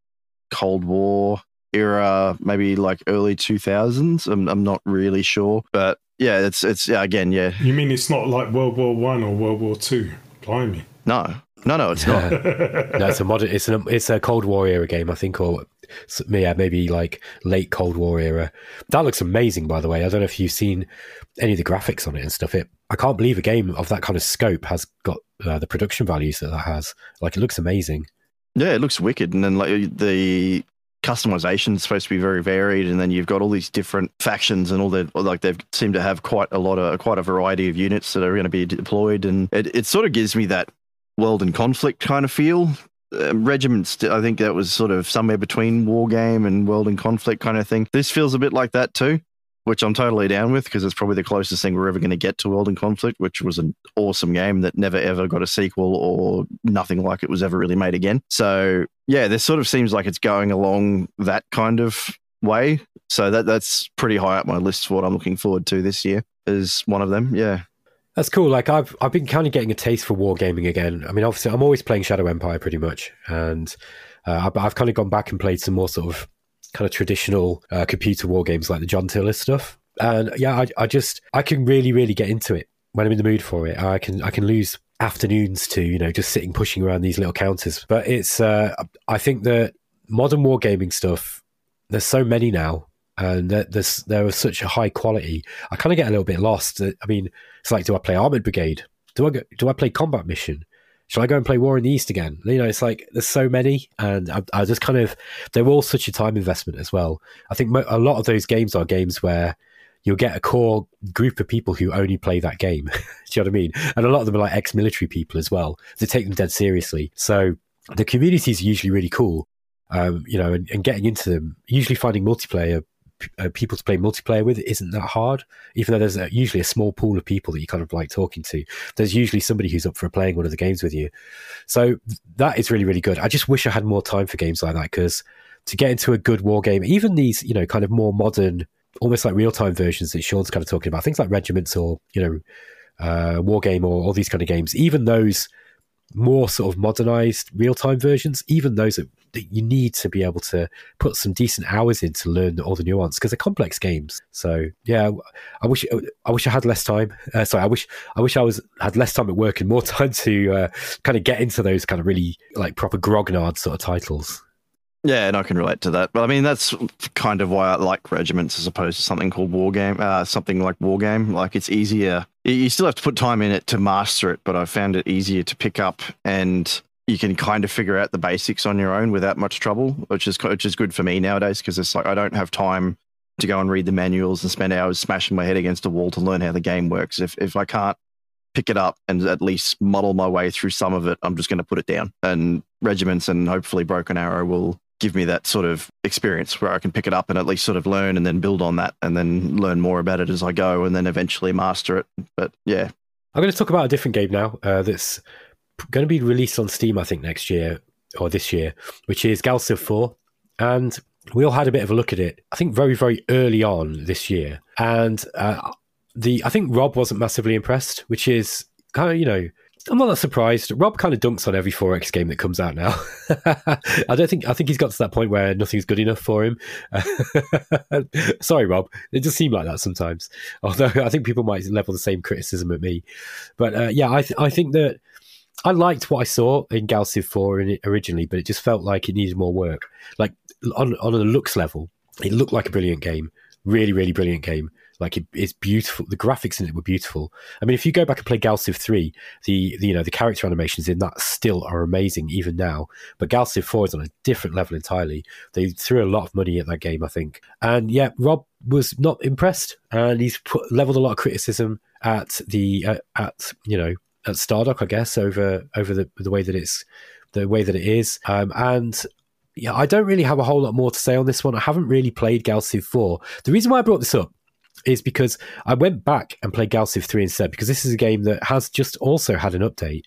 Cold War era, maybe like early 2000s. I'm, I'm not really sure, but yeah, it's it's yeah, again, yeah. You mean it's not like World War One or World War Two? Blimey. No, no, no, it's not. no, it's a modern. It's a it's a Cold War era game, I think, or yeah, maybe like late Cold War era. That looks amazing, by the way. I don't know if you've seen any of the graphics on it and stuff. It I can't believe a game of that kind of scope has got uh, the production values that that has. Like, it looks amazing. Yeah, it looks wicked, and then like the customization is supposed to be very varied, and then you've got all these different factions and all the like. They seem to have quite a lot of quite a variety of units that are going to be deployed, and it, it sort of gives me that world in conflict kind of feel. Um, regiments, I think that was sort of somewhere between war game and world in conflict kind of thing. This feels a bit like that too which I'm totally down with because it's probably the closest thing we're ever going to get to World in Conflict, which was an awesome game that never ever got a sequel or nothing like it was ever really made again. So yeah, this sort of seems like it's going along that kind of way. So that that's pretty high up my list for what I'm looking forward to this year is one of them. Yeah. That's cool. Like I've I've been kind of getting a taste for wargaming again. I mean, obviously, I'm always playing Shadow Empire pretty much, and uh, I've kind of gone back and played some more sort of kind of traditional uh, computer war games like the John Tiller stuff. And yeah, I, I just I can really really get into it when I'm in the mood for it. I can I can lose afternoons to you know just sitting pushing around these little counters. But it's uh, I think that modern wargaming stuff. There's so many now, and there's there are such a high quality. I kind of get a little bit lost. I mean, it's like, do I play Armored Brigade? Do I go, do I play Combat Mission? shall I go and play War in the East again? You know, it's like there's so many, and I, I just kind of they're all such a time investment as well. I think a lot of those games are games where you'll get a core group of people who only play that game. Do you know what I mean? And a lot of them are like ex-military people as well. They take them dead seriously. So the community is usually really cool. Um, you know, and, and, getting into them, usually finding multiplayer uh, people to play multiplayer with isn't that hard. Even though there's a, usually a small pool of people that you kind of like talking to, there's usually somebody who's up for playing one of the games with you. So that is really really good. I just wish I had more time for games like that because to get into a good war game, even these you know kind of more modern, almost like real time versions that Shaun's kind of talking about, things like regiments or you know uh, war game or all these kind of games, even those more sort of modernized real time versions, even those that, that, you need to be able to put some decent hours in to learn all the nuance because they're complex games. So yeah, I wish I wish I had less time. Uh, sorry, I wish I wish I was had less time at work and more time to uh, kind of get into those kind of really like proper grognard sort of titles. Yeah, and I can relate to that. But I mean, that's kind of why I like regiments as opposed to something called war game, uh, something like war game. Like it's easier. You still have to put time in it to master it, but I found it easier to pick up and you can kind of figure out the basics on your own without much trouble, which is which is good for me nowadays because it's like I don't have time to go and read the manuals and spend hours smashing my head against a wall to learn how the game works. If if I can't pick it up and at least muddle my way through some of it, I'm just going to put it down. And regiments and hopefully Broken Arrow will give me that sort of experience where I can pick it up and at least sort of learn and then build on that and then learn more about it as I go and then eventually master it. But yeah. I'm going to talk about a different game now uh, that's going to be released on Steam, I think, next year or this year, which is Gal 4. And we all had a bit of a look at it, I think, very, very early on this year. And uh, the I think Rob wasn't massively impressed, which is kind of, you know, I'm not that surprised. Rob kind of dunks on every 4X game that comes out now. I don't think I think he's got to that point where nothing's good enough for him. Sorry, Rob. It does seem like that sometimes. Although I think people might level the same criticism at me. But uh, yeah, I th- I think that I liked what I saw in Gal Civ 4 originally, but it just felt like it needed more work. Like on on a looks level, it looked like a brilliant game, really, really brilliant game. Like it, it's beautiful. The graphics in it were beautiful. I mean, if you go back and play Galciv 3, the, the you know the character animations in that still are amazing even now. But Galciv 4 is on a different level entirely. They threw a lot of money at that game, I think. And yeah, Rob was not impressed, and he's put, leveled a lot of criticism at the uh, at you know at Stardock, I guess, over over the the way that it's the way that it is. Um, and yeah, I don't really have a whole lot more to say on this one. I haven't really played Gal 4. The reason why I brought this up is because I went back and played Gal Civ 3 instead, because this is a game that has just also had an update.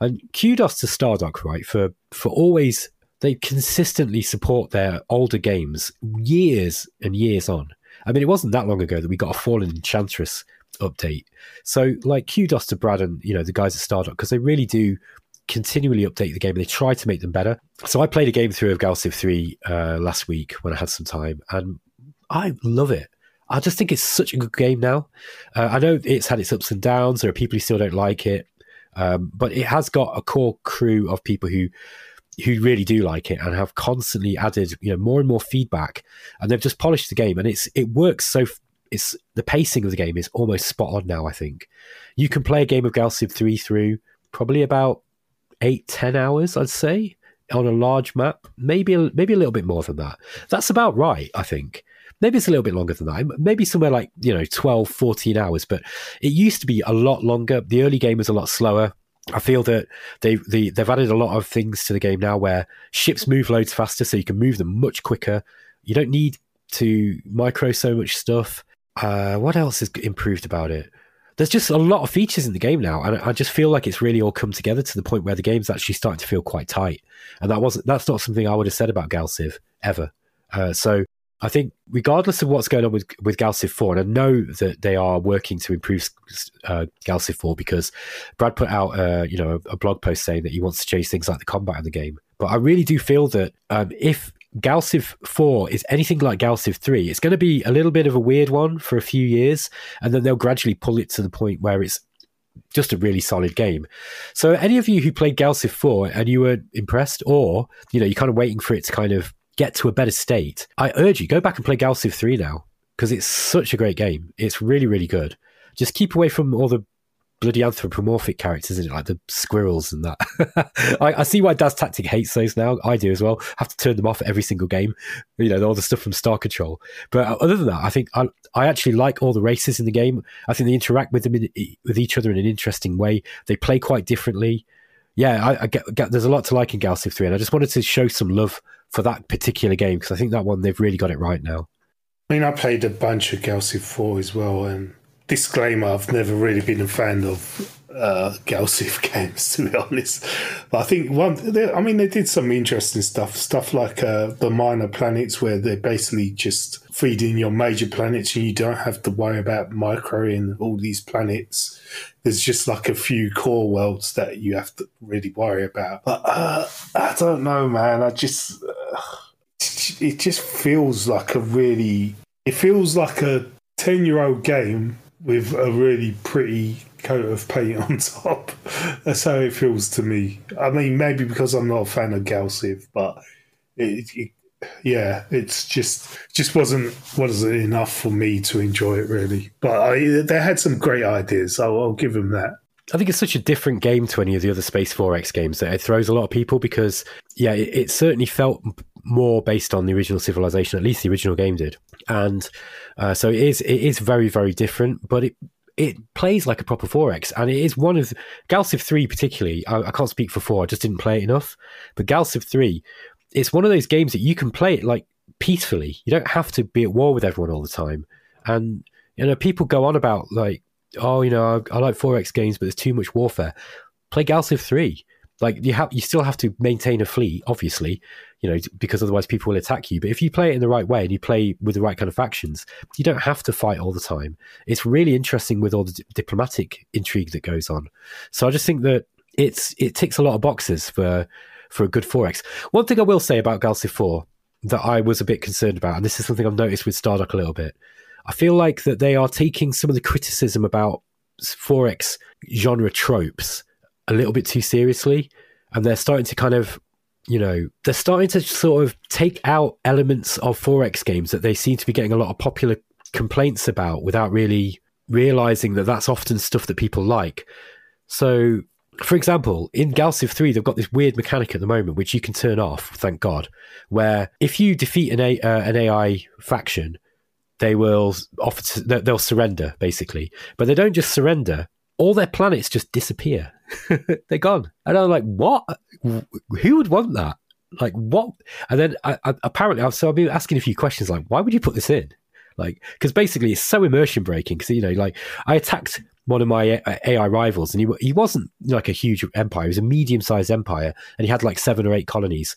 And kudos to Stardock, right, for, for always, they consistently support their older games years and years on. I mean, it wasn't that long ago that we got a Fallen Enchantress update. So, like, kudos to Brad and, you know, the guys at Stardock, because they really do continually update the game and they try to make them better. So I played a game through of Gal Civ 3 uh, last week when I had some time and I love it. I just think it's such a good game now. Uh, I know it's had its ups and downs. There are people who still don't like it, um, but it has got a core crew of people who who really do like it and have constantly added you know more and more feedback, and they've just polished the game, and it's it works so. It's the pacing of the game is almost spot on now. I think you can play a game of Gal three through probably about eight ten hours, I'd say, on a large map. Maybe maybe a little bit more than that. That's about right, I think. Maybe it's a little bit longer than that. Maybe somewhere like, you know, 12, 14 hours, but it used to be a lot longer. The early game was a lot slower. I feel that they, they they've added a lot of things to the game now where ships move loads faster, so you can move them much quicker. You don't need to micro so much stuff. Uh, what else is improved about it? There's just a lot of features in the game now, and I just feel like it's really all come together to the point where the game's actually starting to feel quite tight. And that wasn't that's not something I would have said about Gal Civ ever. Uh, so I think, regardless of what's going on with with Gal Civ 4, and I know that they are working to improve uh, Gal Civ 4 because Brad put out, uh, you know, a, blog post saying that he wants to change things like the combat in the game. But I really do feel that um, if Gal Civ 4 is anything like Gal Civ 3, it's going to be a little bit of a weird one for a few years, and then they'll gradually pull it to the point where it's just a really solid game. So, any of you who played Gal Civ 4 and you were impressed, or you know, you're kind of waiting for it to kind of get to a better state, I urge you go back and play Gal Civ 3 now because it's such a great game. It's really, really good. Just keep away from all the bloody anthropomorphic characters, isn't it? Like the squirrels and that. I, I, see why DasTactic hates those now. I do as well. have to turn them off every single game. You know, all the stuff from Star Control. But uh, other than that, I think I, I actually like all the races in the game. I think they interact with them in, with each other in an interesting way. They play quite differently. Yeah, I, I get, get, there's a lot to like in Gal Civ 3, and I just wanted to show some love for that particular game because I think that one they've really got it right now. I mean, I played a bunch of Gal Civ 4 as well, and disclaimer: I've never really been a fan of uh, Gal Civ games, to be honest. But I think one, they, I mean, they did some interesting stuff, stuff like uh, the minor planets, where they're basically just feeding your major planets, and you don't have to worry about microing all these planets. There's just like a few core worlds that you have to really worry about. But uh, I don't know, man. I just uh, it just feels like a really, it feels like a ten year old game with a really pretty coat of paint on top. That's how it feels to me. I mean, maybe because I'm not a fan of Galciv, but it, it, yeah, it's just just wasn't wasn't enough for me to enjoy it really. But I, they had some great ideas. I'll, I'll give them that. I think it's such a different game to any of the other Space 4X games that it throws a lot of people because, yeah, it, it, certainly felt more based on the original Civilization, at least the original game did. And uh, so it is, it is very, very different, but it, it plays like a proper 4X. And it is one of Galciv 3, particularly. I, I can't speak for 4, I just didn't play it enough. But Galciv 3, it's one of those games that you can play it like peacefully. You don't have to be at war with everyone all the time. And, you know, people go on about like, oh, you know, I, I like 4X games, but there's too much warfare. Play Galciv 3. Like you have, you still have to maintain a fleet, obviously, you know, because otherwise people will attack you. But if you play it in the right way and you play with the right kind of factions, you don't have to fight all the time. It's really interesting with all the d- diplomatic intrigue that goes on. So I just think that it's it ticks a lot of boxes for for a good 4X. One thing I will say about Galciv 4 that I was a bit concerned about, and this is something I've noticed with Stardock a little bit, I feel like that they are taking some of the criticism about 4X genre tropes a little bit too seriously. And they're starting to kind of, you know, they're starting to sort of take out elements of 4X games that they seem to be getting a lot of popular complaints about without really realizing that that's often stuff that people like. So, for example, in Galciv 3, they've got this weird mechanic at the moment, which you can turn off, thank God, where if you defeat an, A, uh, an AI faction, they will offer to, they'll surrender basically, but they don't just surrender. All their planets just disappear. They're gone, and I'm like, what? Who would want that? Like what? And then I, I, apparently, so I've been asking a few questions like, why would you put this in? Like, because basically it's so immersion breaking. Because you know, like I attacked one of my AI rivals, and he he wasn't like a huge empire; he was a medium sized empire, and he had like seven or eight colonies.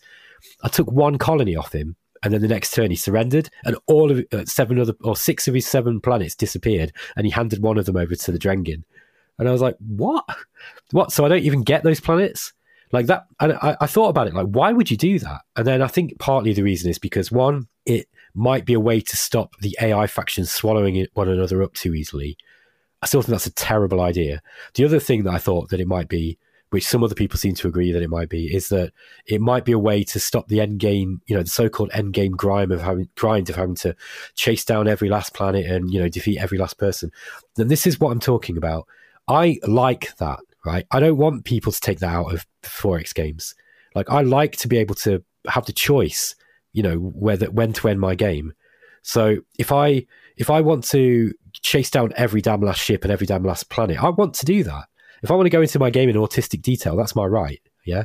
I took one colony off him, and then the next turn he surrendered, and all of uh, seven other or six of his seven planets disappeared, and he handed one of them over to the Drengin. And I was like, "What? What? So I don't even get those planets?" Like that, and I, I thought about it. Like, why would you do that? And then I think partly the reason is because one, it might be a way to stop the AI factions swallowing one another up too easily. I still think that's a terrible idea. The other thing that I thought that it might be which some other people seem to agree that it might be, is that it might be a way to stop the end game, you know, the so-called end game grind of having grind of having to chase down every last planet and you know defeat every last person. And this is what I'm talking about. I like that, right? I don't want people to take that out of 4X games. Like I like to be able to have the choice, you know, whether when to end my game. So if I if I want to chase down every damn last ship and every damn last planet, I want to do that. If I want to go into my game in autistic detail, that's my right. Yeah.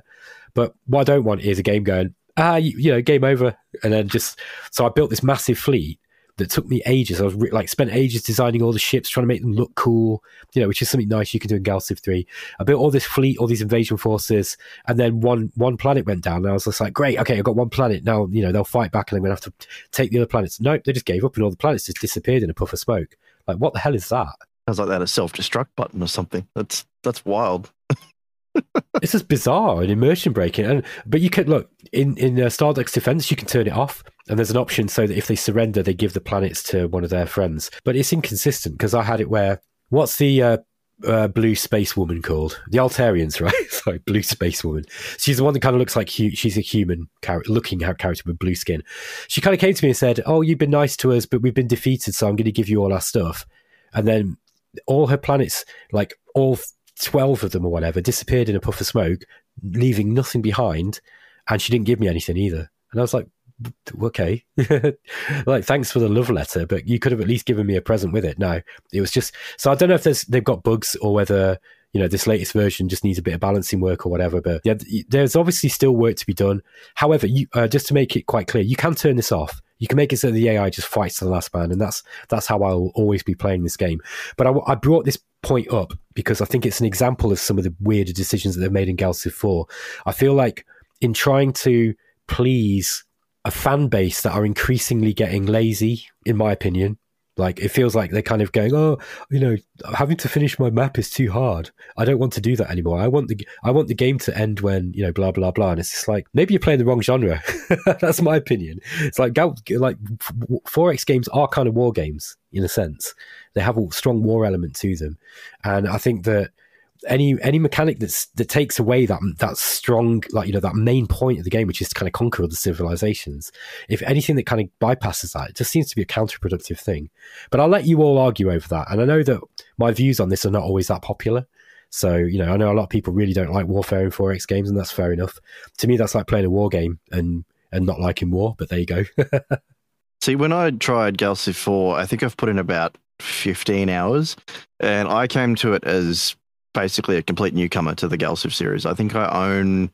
But what I don't want is a game going, ah, you, you know, game over. And then just, so I built this massive fleet that took me ages. I was re- like, spent ages designing all the ships, trying to make them look cool, you know, which is something nice you can do in Galciv 3. I built all this fleet, all these invasion forces, and then one one planet went down. And I was just like, great, okay, I've got one planet. Now, you know, they'll fight back and I'm going to have to take the other planets. Nope, they just gave up and all the planets just disappeared in a puff of smoke. Like, what the hell is that? Sounds like that a self destruct button or something. That's that's wild. it's just bizarre and immersion breaking. And but you can look in in uh, Stardock's defense, you can turn it off, and there's an option so that if they surrender, they give the planets to one of their friends. But it's inconsistent because I had it where what's the uh, uh, blue space woman called? The Altarians, right? Sorry, blue space woman. She's the one that kind of looks like hu- she's a human character, looking character with blue skin. She kind of came to me and said, "Oh, you've been nice to us, but we've been defeated, so I'm going to give you all our stuff." And then all her planets, like all 12 of them or whatever, disappeared in a puff of smoke, leaving nothing behind. And she didn't give me anything either. And I was like, okay, like thanks for the love letter, but you could have at least given me a present with it. No, it was just so I don't know if there's they've got bugs or whether you know this latest version just needs a bit of balancing work or whatever. But yeah, there's obviously still work to be done. However, you uh, just to make it quite clear, you can turn this off you can make it so the AI just fights the last man, and that's that's how I'll always be playing this game. But I, I brought this point up because I think it's an example of some of the weirder decisions that they've made in Galciv 4. I feel like in trying to please a fan base that are increasingly getting lazy, in my opinion, like it feels like they're kind of going, oh, you know, having to finish my map is too hard. I don't want to do that anymore. I want the I want the game to end when you know blah blah blah. And it's just like maybe you're playing the wrong genre. That's my opinion. It's like like 4X games are kind of war games in a sense. They have a strong war element to them, and I think that any any mechanic that's that takes away that that strong like you know that main point of the game which is to kind of conquer other civilizations if anything that kind of bypasses that it just seems to be a counterproductive thing. But i'll let you all argue over that and i know that my views on this are not always that popular. So you know i know a lot of people really don't like warfare in 4x games and that's fair enough. To me that's like playing a war game and and not liking war but there you go. See, when I tried Galciv 4, I think I've put in about 15 hours, and I came to it as basically a complete newcomer to the Galciv series. I think I own,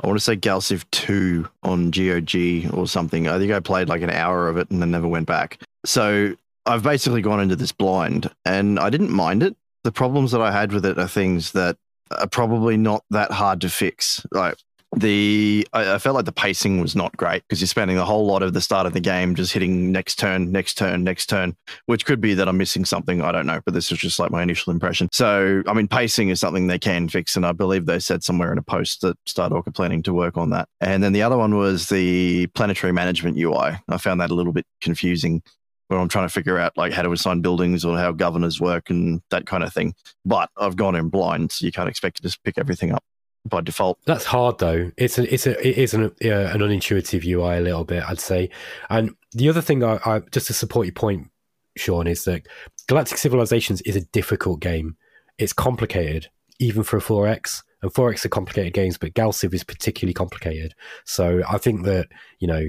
I want to say Galciv 2 on GOG or something. I think I played like an hour of it and then never went back. So I've basically gone into this blind, and I didn't mind it. The problems that I had with it are things that are probably not that hard to fix. Like the I, I, felt like the pacing was not great because you're spending a whole lot of the start of the game just hitting next turn, next turn, next turn, which could be that I'm missing something. I don't know, but this is just like my initial impression. So, I mean, pacing is something they can fix, and I believe they said somewhere in a post that Stardock are planning to work on that. And then the other one was the planetary management UI. I found that a little bit confusing where I'm trying to figure out like how to assign buildings or how governors work and that kind of thing. But I've gone in blind, so you can't expect to just pick everything up by default. That's hard though. It's a, it's a, it is an, uh, an unintuitive UI a little bit, I'd say. And the other thing, I, I just to support your point, Shaun, is that Galactic Civilizations is a difficult game. It's complicated, even for a 4X. And 4X are complicated games, but Galciv is particularly complicated. So I think that you know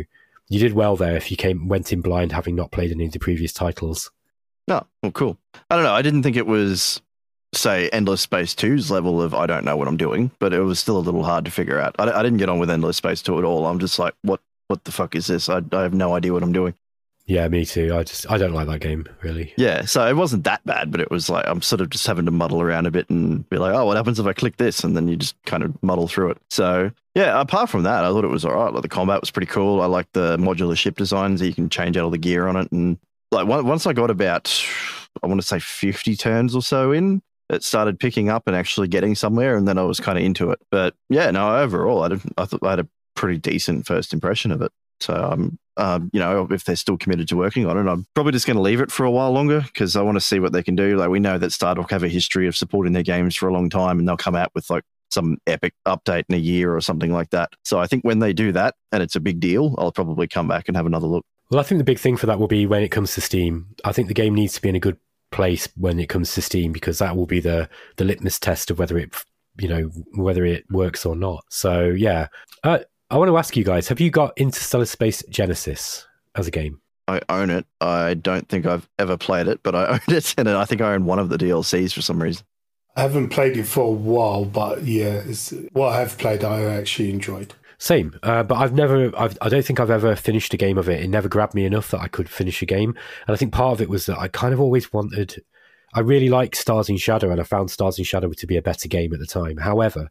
you did well there if you came went in blind, having not played any of the previous titles. Oh, well, cool. I don't know. I didn't think it was say Endless Space 2's level of I don't know what I'm doing, but it was still a little hard to figure out. I, I didn't get on with Endless Space 2 at all. I'm just like, what what the fuck is this? I, I have no idea what I'm doing. Yeah, me too. I just I don't like that game really. Yeah, so it wasn't that bad, but it was like I'm sort of just having to muddle around a bit and be like, oh, what happens if I click this? And then you just kind of muddle through it. So yeah, apart from that, I thought it was all right. Like the combat was pretty cool. I like the modular ship designs. You can change out all the gear on it, and like once I got about I want to say 50 turns or so in, it started picking up and actually getting somewhere, and then I was kind of into it. But yeah, no, overall, I, I thought I had a pretty decent first impression of it. So I'm, um, you know, if they're still committed to working on it, I'm probably just going to leave it for a while longer because I want to see what they can do. Like we know that Stardock have a history of supporting their games for a long time, and they'll come out with like some epic update in a year or something like that. So I think when they do that and it's a big deal, I'll probably come back and have another look. Well, I think the big thing for that will be when it comes to Steam. I think the game needs to be in a good place when it comes to Steam because that will be the the litmus test of whether it you know whether it works or not. So yeah, uh, I want to ask you guys: Have you got Interstellar Space Genesis as a game? I own it. I don't think I've ever played it, but I own it, and I think I own one of the DLCs for some reason. I haven't played it for a while, but yeah, what I have played, I actually enjoyed. Same, uh, but I've never, I've, I don't think I've ever finished a game of it. It never grabbed me enough that I could finish a game. And I think part of it was that I kind of always wanted, I really like Stars in Shadow, and I found Stars in Shadow to be a better game at the time. However,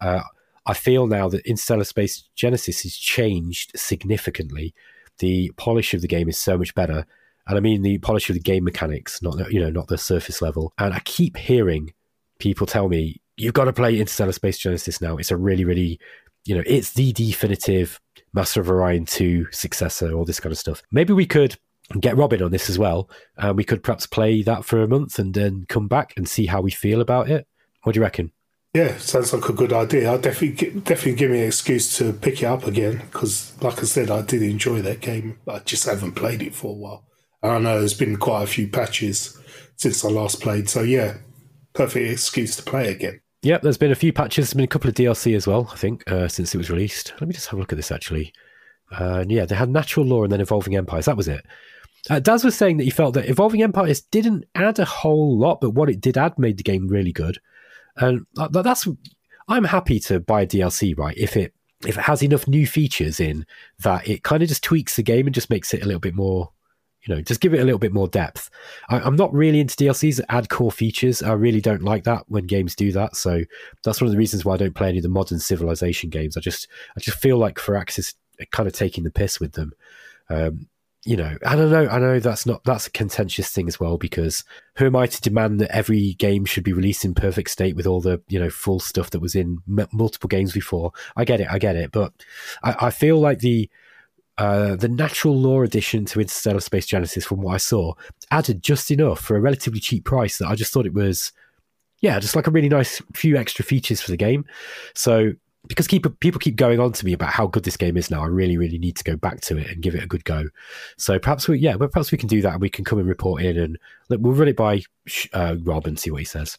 uh, I feel now that Interstellar Space Genesis has changed significantly. The polish of the game is so much better, and I mean the polish of the game mechanics, not the, you know not the surface level. And I keep hearing people tell me you've got to play Interstellar Space Genesis now. It's a really, really you know, it's the definitive Master of Orion 2 successor, all this kind of stuff. Maybe we could get Robin on this as well. And we could perhaps play that for a month and then come back and see how we feel about it. What do you reckon? Yeah, sounds like a good idea. I'll definitely definitely give me an excuse to pick it up again because, like I said, I did enjoy that game. I just haven't played it for a while. And I know there's been quite a few patches since I last played. So yeah, perfect excuse to play again. Yep, there's been a few patches. There's been a couple of DLC as well, I think, uh, since it was released. Let me just have a look at this actually. Uh, yeah, they had Natural Law and then Evolving Empires. That was it. Uh, Daz was saying that he felt that Evolving Empires didn't add a whole lot, but what it did add made the game really good. And that's I'm happy to buy a DLC, right? If it if it has enough new features in that it kind of just tweaks the game and just makes it a little bit more you know, just give it a little bit more depth. I, am not really into DLCs that add core features. I really don't like that when games do that. So that's one of the reasons why I don't play any of the modern Civilization games. I just I just feel like Firaxis kind of taking the piss with them. Um, you know, I don't know. I know that's not that's a contentious thing as well because who am I to demand that every game should be released in perfect state with all the you know full stuff that was in m- multiple games before? I get it, I get it, but I, I feel like the uh, the natural law addition to Interstellar Space Genesis, from what I saw, added just enough for a relatively cheap price that I just thought it was yeah, just like a really nice few extra features for the game. So because people people keep going on to me about how good this game is now, I really really need to go back to it and give it a good go. So perhaps we yeah, perhaps we can do that and we can come and report in and look, we'll run it by uh, Rob and see what he says.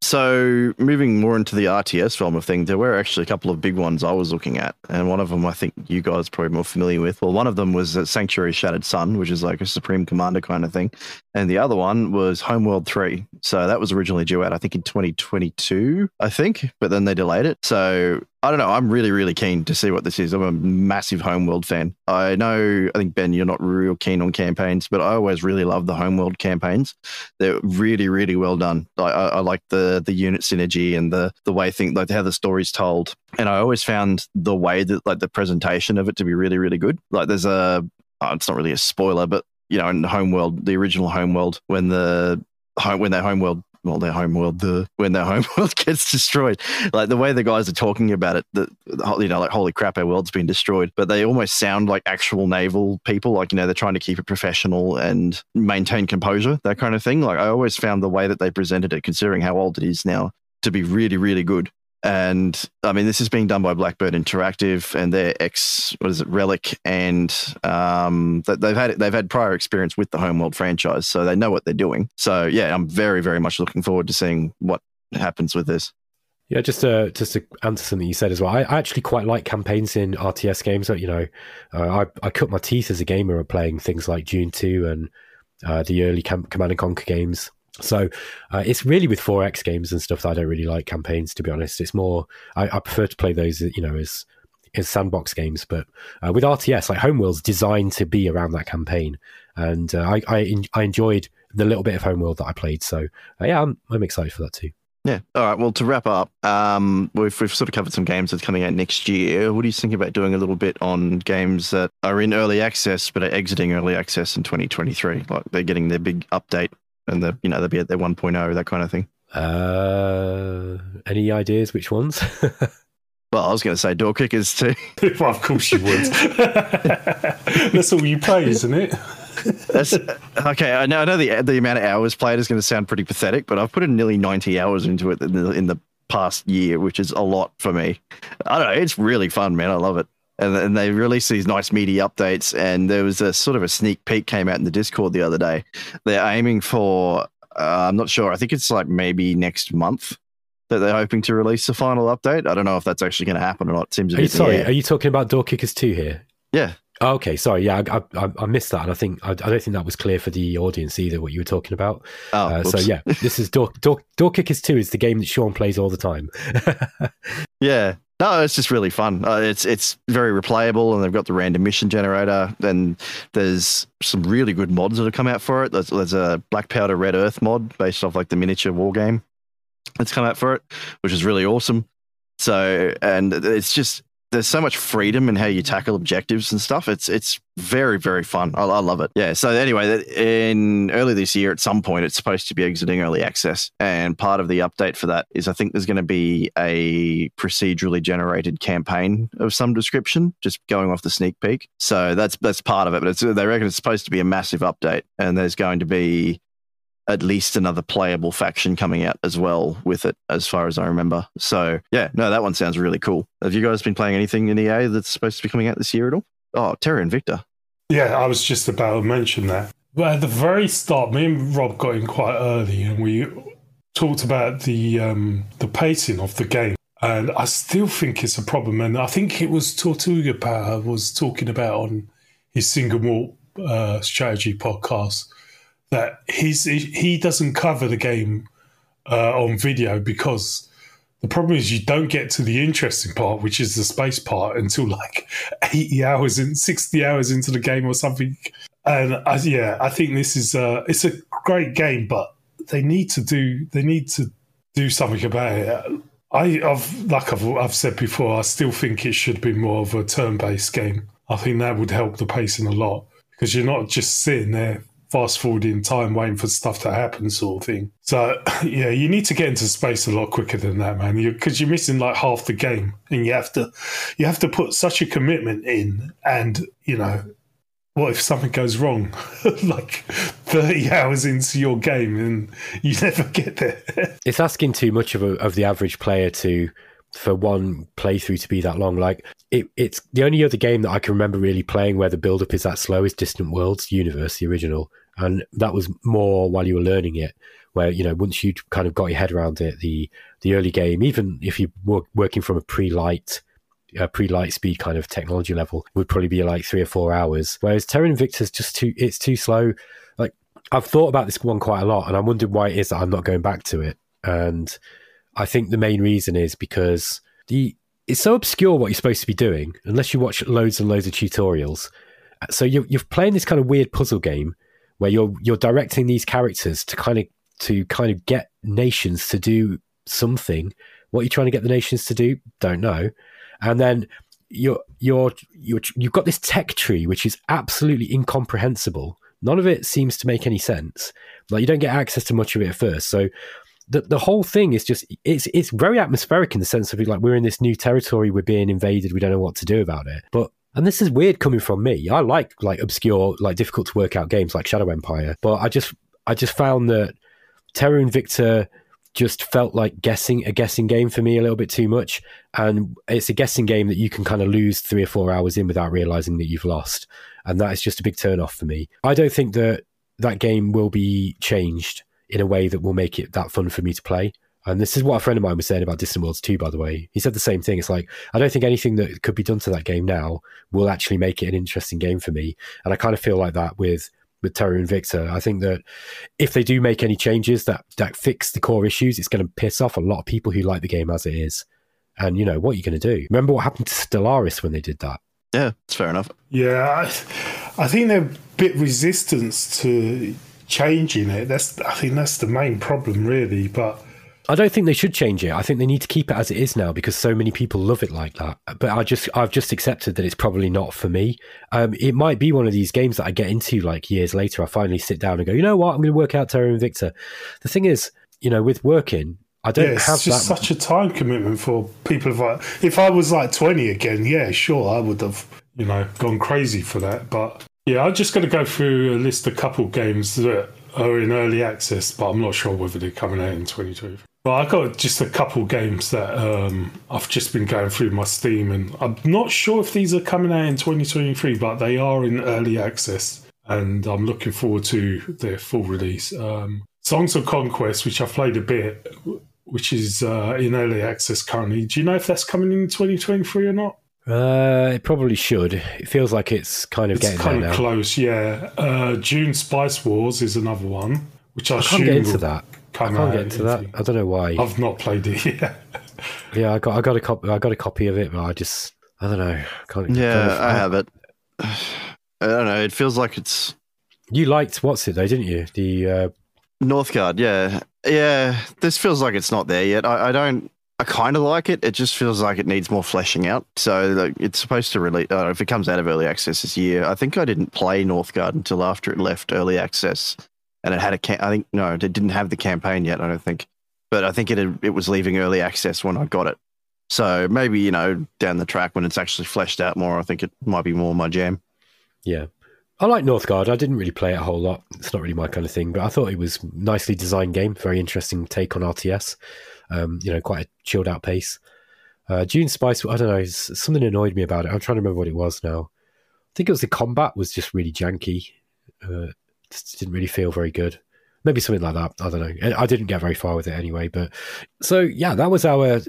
So, moving more into the RTS realm of things, there were actually a couple of big ones I was looking at, and one of them I think you guys are probably more familiar with. Well, one of them was Sanctuary Shattered Sun, which is like a Supreme Commander kind of thing, and the other one was Homeworld 3. So that was originally due out, I think, in 2022, I think, but then they delayed it. So I don't know. I'm really, really keen to see what this is. I'm a massive Homeworld fan. I know, I think, Ben, you're not real keen on campaigns, but I always really love the Homeworld campaigns. They're really, really well done. I, I, I like the the unit synergy and the the way thing like how the story's told. And I always found the way that like the presentation of it to be really, really good. Like there's a, oh, it's not really a spoiler, but you know, in Homeworld, the original Homeworld, when the when that homeworld well, their homeworld, the when their homeworld gets destroyed, like the way the guys are talking about it, that you know, like holy crap, our world's been destroyed. But they almost sound like actual naval people, like you know, they're trying to keep it professional and maintain composure, that kind of thing. Like I always found the way that they presented it, considering how old it is now, to be really, really good. And I mean, this is being done by Blackbird Interactive and their ex, what is it, Relic, and um, they've had they've had prior experience with the Homeworld franchise, so they know what they're doing. So yeah, I'm very very much looking forward to seeing what happens with this. Yeah, just to just to answer something you said as well. I, I actually quite like campaigns in RTS games. You know, uh, I I cut my teeth as a gamer playing things like Dune Two and uh, the early Command and Conquer games. So uh, it's really with 4X games and stuff that I don't really like campaigns. To be honest, it's more I, I prefer to play those, you know, as as sandbox games. But uh, with RTS, like Homeworld's designed to be around that campaign, and uh, I, I, I enjoyed the little bit of Homeworld that I played. So uh, yeah, I'm I'm excited for that too. Yeah. All right. Well, to wrap up, um, we've, we've sort of covered some games that's coming out next year. What do you think about doing a little bit on games that are in early access but are exiting early access in 2023? Like they're getting their big update and the you know they'll be at their 1.0 that kind of thing. Uh, any ideas which ones? well, I was going to say door kickers two. well, of course you would. That's all you play, isn't it? That's okay. I know. I know the the amount of hours played is going to sound pretty pathetic, but I've put in nearly ninety hours into it in the, in the past year, which is a lot for me. I don't know. It's really fun, man. I love it and, and they release these nice meaty updates. And there was a sort of a sneak peek came out in the Discord the other day. They're aiming for, uh, I'm not sure, I think it's like maybe next month that they're hoping to release the final update. I don't know if that's actually going to happen or not. It seems are you, sorry, are you talking about Door Kickers 2 here? Yeah. Oh, okay, sorry. Yeah, I, I, I, missed that, and I think I, I, don't think that was clear for the audience either. What you were talking about. Oh, uh, so yeah, this is Door, Door, Door Kickers Two is the game that Shaun plays all the time. yeah, no, it's just really fun. Uh, it's it's very replayable, and they've got the random mission generator. And there's some really good mods that have come out for it. There's, there's a Black Powder Red Earth mod based off like the miniature war game that's come out for it, which is really awesome. So, and it's just there's so much freedom in how you tackle objectives and stuff. It's it's very very fun. I, I, love it. Yeah. So anyway, in early this year, at some point, it's supposed to be exiting early access, and part of the update for that is I think there's going to be a procedurally generated campaign of some description, just going off the sneak peek. So that's that's part of it. But they reckon it's supposed to be a massive update, and there's going to be at least another playable faction coming out as well with it, as far as I remember. So yeah, no, that one sounds really cool. Have you guys been playing anything in EA that's supposed to be coming out this year at all? Oh, Terra Invicta. Yeah, I was just about to mention that. But at the very start, me and Rob got in quite early, and we talked about the um, the pacing of the game. And I still think it's a problem. And I think it was Tortuga Power was talking about on his single malt uh, strategy podcast that he's he doesn't cover the game uh, on video because the problem is you don't get to the interesting part, which is the space part, until like eighty hours and sixty hours into the game or something. And I, yeah, I think this is a, it's a great game, but they need to do they need to do something about it. I, have like I've, I've said before, I still think it should be more of a turn-based game. I think that would help the pacing a lot because you're not just sitting there fast forwarding time, waiting for stuff to happen, sort of thing. So yeah, you need to get into space a lot quicker than that, man. Because you, you're missing like half the game, and you have to you have to put such a commitment in, and you know what if something goes wrong like 30 hours into your game and you never get there it's asking too much of a, of the average player to for one playthrough to be that long like it, it's the only other game that i can remember really playing where the build up is that slow is distant worlds universe the original and that was more while you were learning it where you know once you kind of got your head around it the the early game even if you were working from a pre-light uh, pre-light speed kind of technology level would probably be like three or four hours. Whereas Terra Invicta's just too it's too slow. Like I've thought about this one quite a lot, and I wondered why it is that I'm not going back to it. And I think the main reason is because the it's so obscure what you're supposed to be doing unless you watch loads and loads of tutorials. So you're you're playing this kind of weird puzzle game where you're you're directing these characters to kind of to kind of get nations to do something. What you're trying to get the nations to do, don't know and then you're you're you're you've got this tech tree which is absolutely incomprehensible. None of it seems to make any sense. Like you don't get access to much of it at first, so the the whole thing is just it's it's very atmospheric in the sense of like we're in this new territory, we're being invaded, we don't know what to do about it. But and this is weird coming from me. I like like obscure, like difficult to work out games like Shadow Empire, but I just I just found that Terra Invicta just felt like guessing a guessing game for me a little bit too much. And it's a guessing game that you can kind of lose three or four hours in without realizing that you've lost. And that is just a big turn off for me. I don't think that that game will be changed in a way that will make it that fun for me to play. And this is what a friend of mine was saying about Distant Worlds 2, by the way. He said the same thing. It's like, I don't think anything that could be done to that game now will actually make it an interesting game for me. And I kind of feel like that with with Terra Invicta. I think that if they do make any changes that that fix the core issues, it's going to piss off a lot of people who like the game as it is. And you know what are you going to do? Remember what happened to Stellaris when they did that? Yeah, it's fair enough. Yeah, I, I think they're a bit resistance to changing it. That's I think that's the main problem, really. But I don't think they should change it. I think they need to keep it as it is now because so many people love it like that. But I just I've just accepted that it's probably not for me. Um, it might be one of these games that I get into like years later. I finally sit down and go, you know what, I'm going to work out Terra Invicta. The thing is, you know, with working, I don't yeah, it's have just that. such a time commitment for people. If I, if I was like 20 again, yeah, sure, I would have, you know, gone crazy for that. But yeah, I'm just going to go through a list of couple games that are in early access, but I'm not sure whether they're coming out in 2020. Well, I got just a couple games that um, I've just been going through my Steam, and I'm not sure if these are coming out in 2023, but they are in early access, and I'm looking forward to their full release. Um, Songs of Conquest, which I've played a bit, which is uh, in early access currently. Do you know if that's coming in 2023 or not? Uh, it probably should. It feels like it's kind of It's getting kind of now. close, yeah. Uh, Dune Spice Wars is another one, which I, I can't get into that. I can't get into that. you- I don't know why. I've not played it yet. Yeah, I got I got a copy. I got a copy of it, but I just I don't know. Can't, Yeah, can't- I have it. I don't know. It feels like it's You liked what's it though, didn't you? The uh, Northgard. Yeah, yeah. This feels like it's not there yet. I, I don't. I kind of like it. It just feels like it needs more fleshing out. So like, it's supposed to release. Uh, if it comes out of early access this year, I think I didn't play Northgard until after it left early access, and it had a. Ca- I think no, it didn't have the campaign yet. I don't think, but I think it had, it was leaving early access when I got it. So maybe you know down the track when it's actually fleshed out more, I think it might be more my jam. yeah, I like Northgard. I didn't really play it a whole lot. It's not really my kind of thing, but I thought it was nicely designed game. Very interesting take on RTS. Um, you know, quite a chilled out pace. Uh, Dune Spice. I don't know. Something annoyed me about it. I'm trying to remember what it was now. I think it was the combat was just really janky. Uh, just didn't really feel very good. Maybe something like that. I don't know. I didn't get very far with it anyway. But so yeah, that was our uh,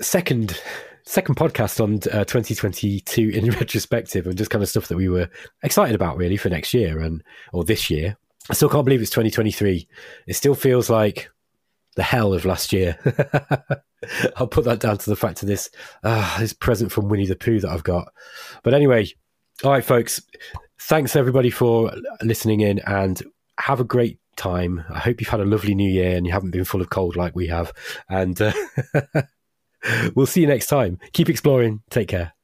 second second podcast on uh, 2022 in retrospective and just kind of stuff that we were excited about really for next year and or this year. I still can't believe it's 2023. It still feels like the hell of last year. I'll put that down to the fact of this uh, this present from Winnie the Pooh that I've got. But anyway, all right, folks. Thanks everybody for listening in and have a great time. I hope you've had a lovely new year and you haven't been full of cold like we have. And uh, we'll see you next time. Keep exploring. Take care.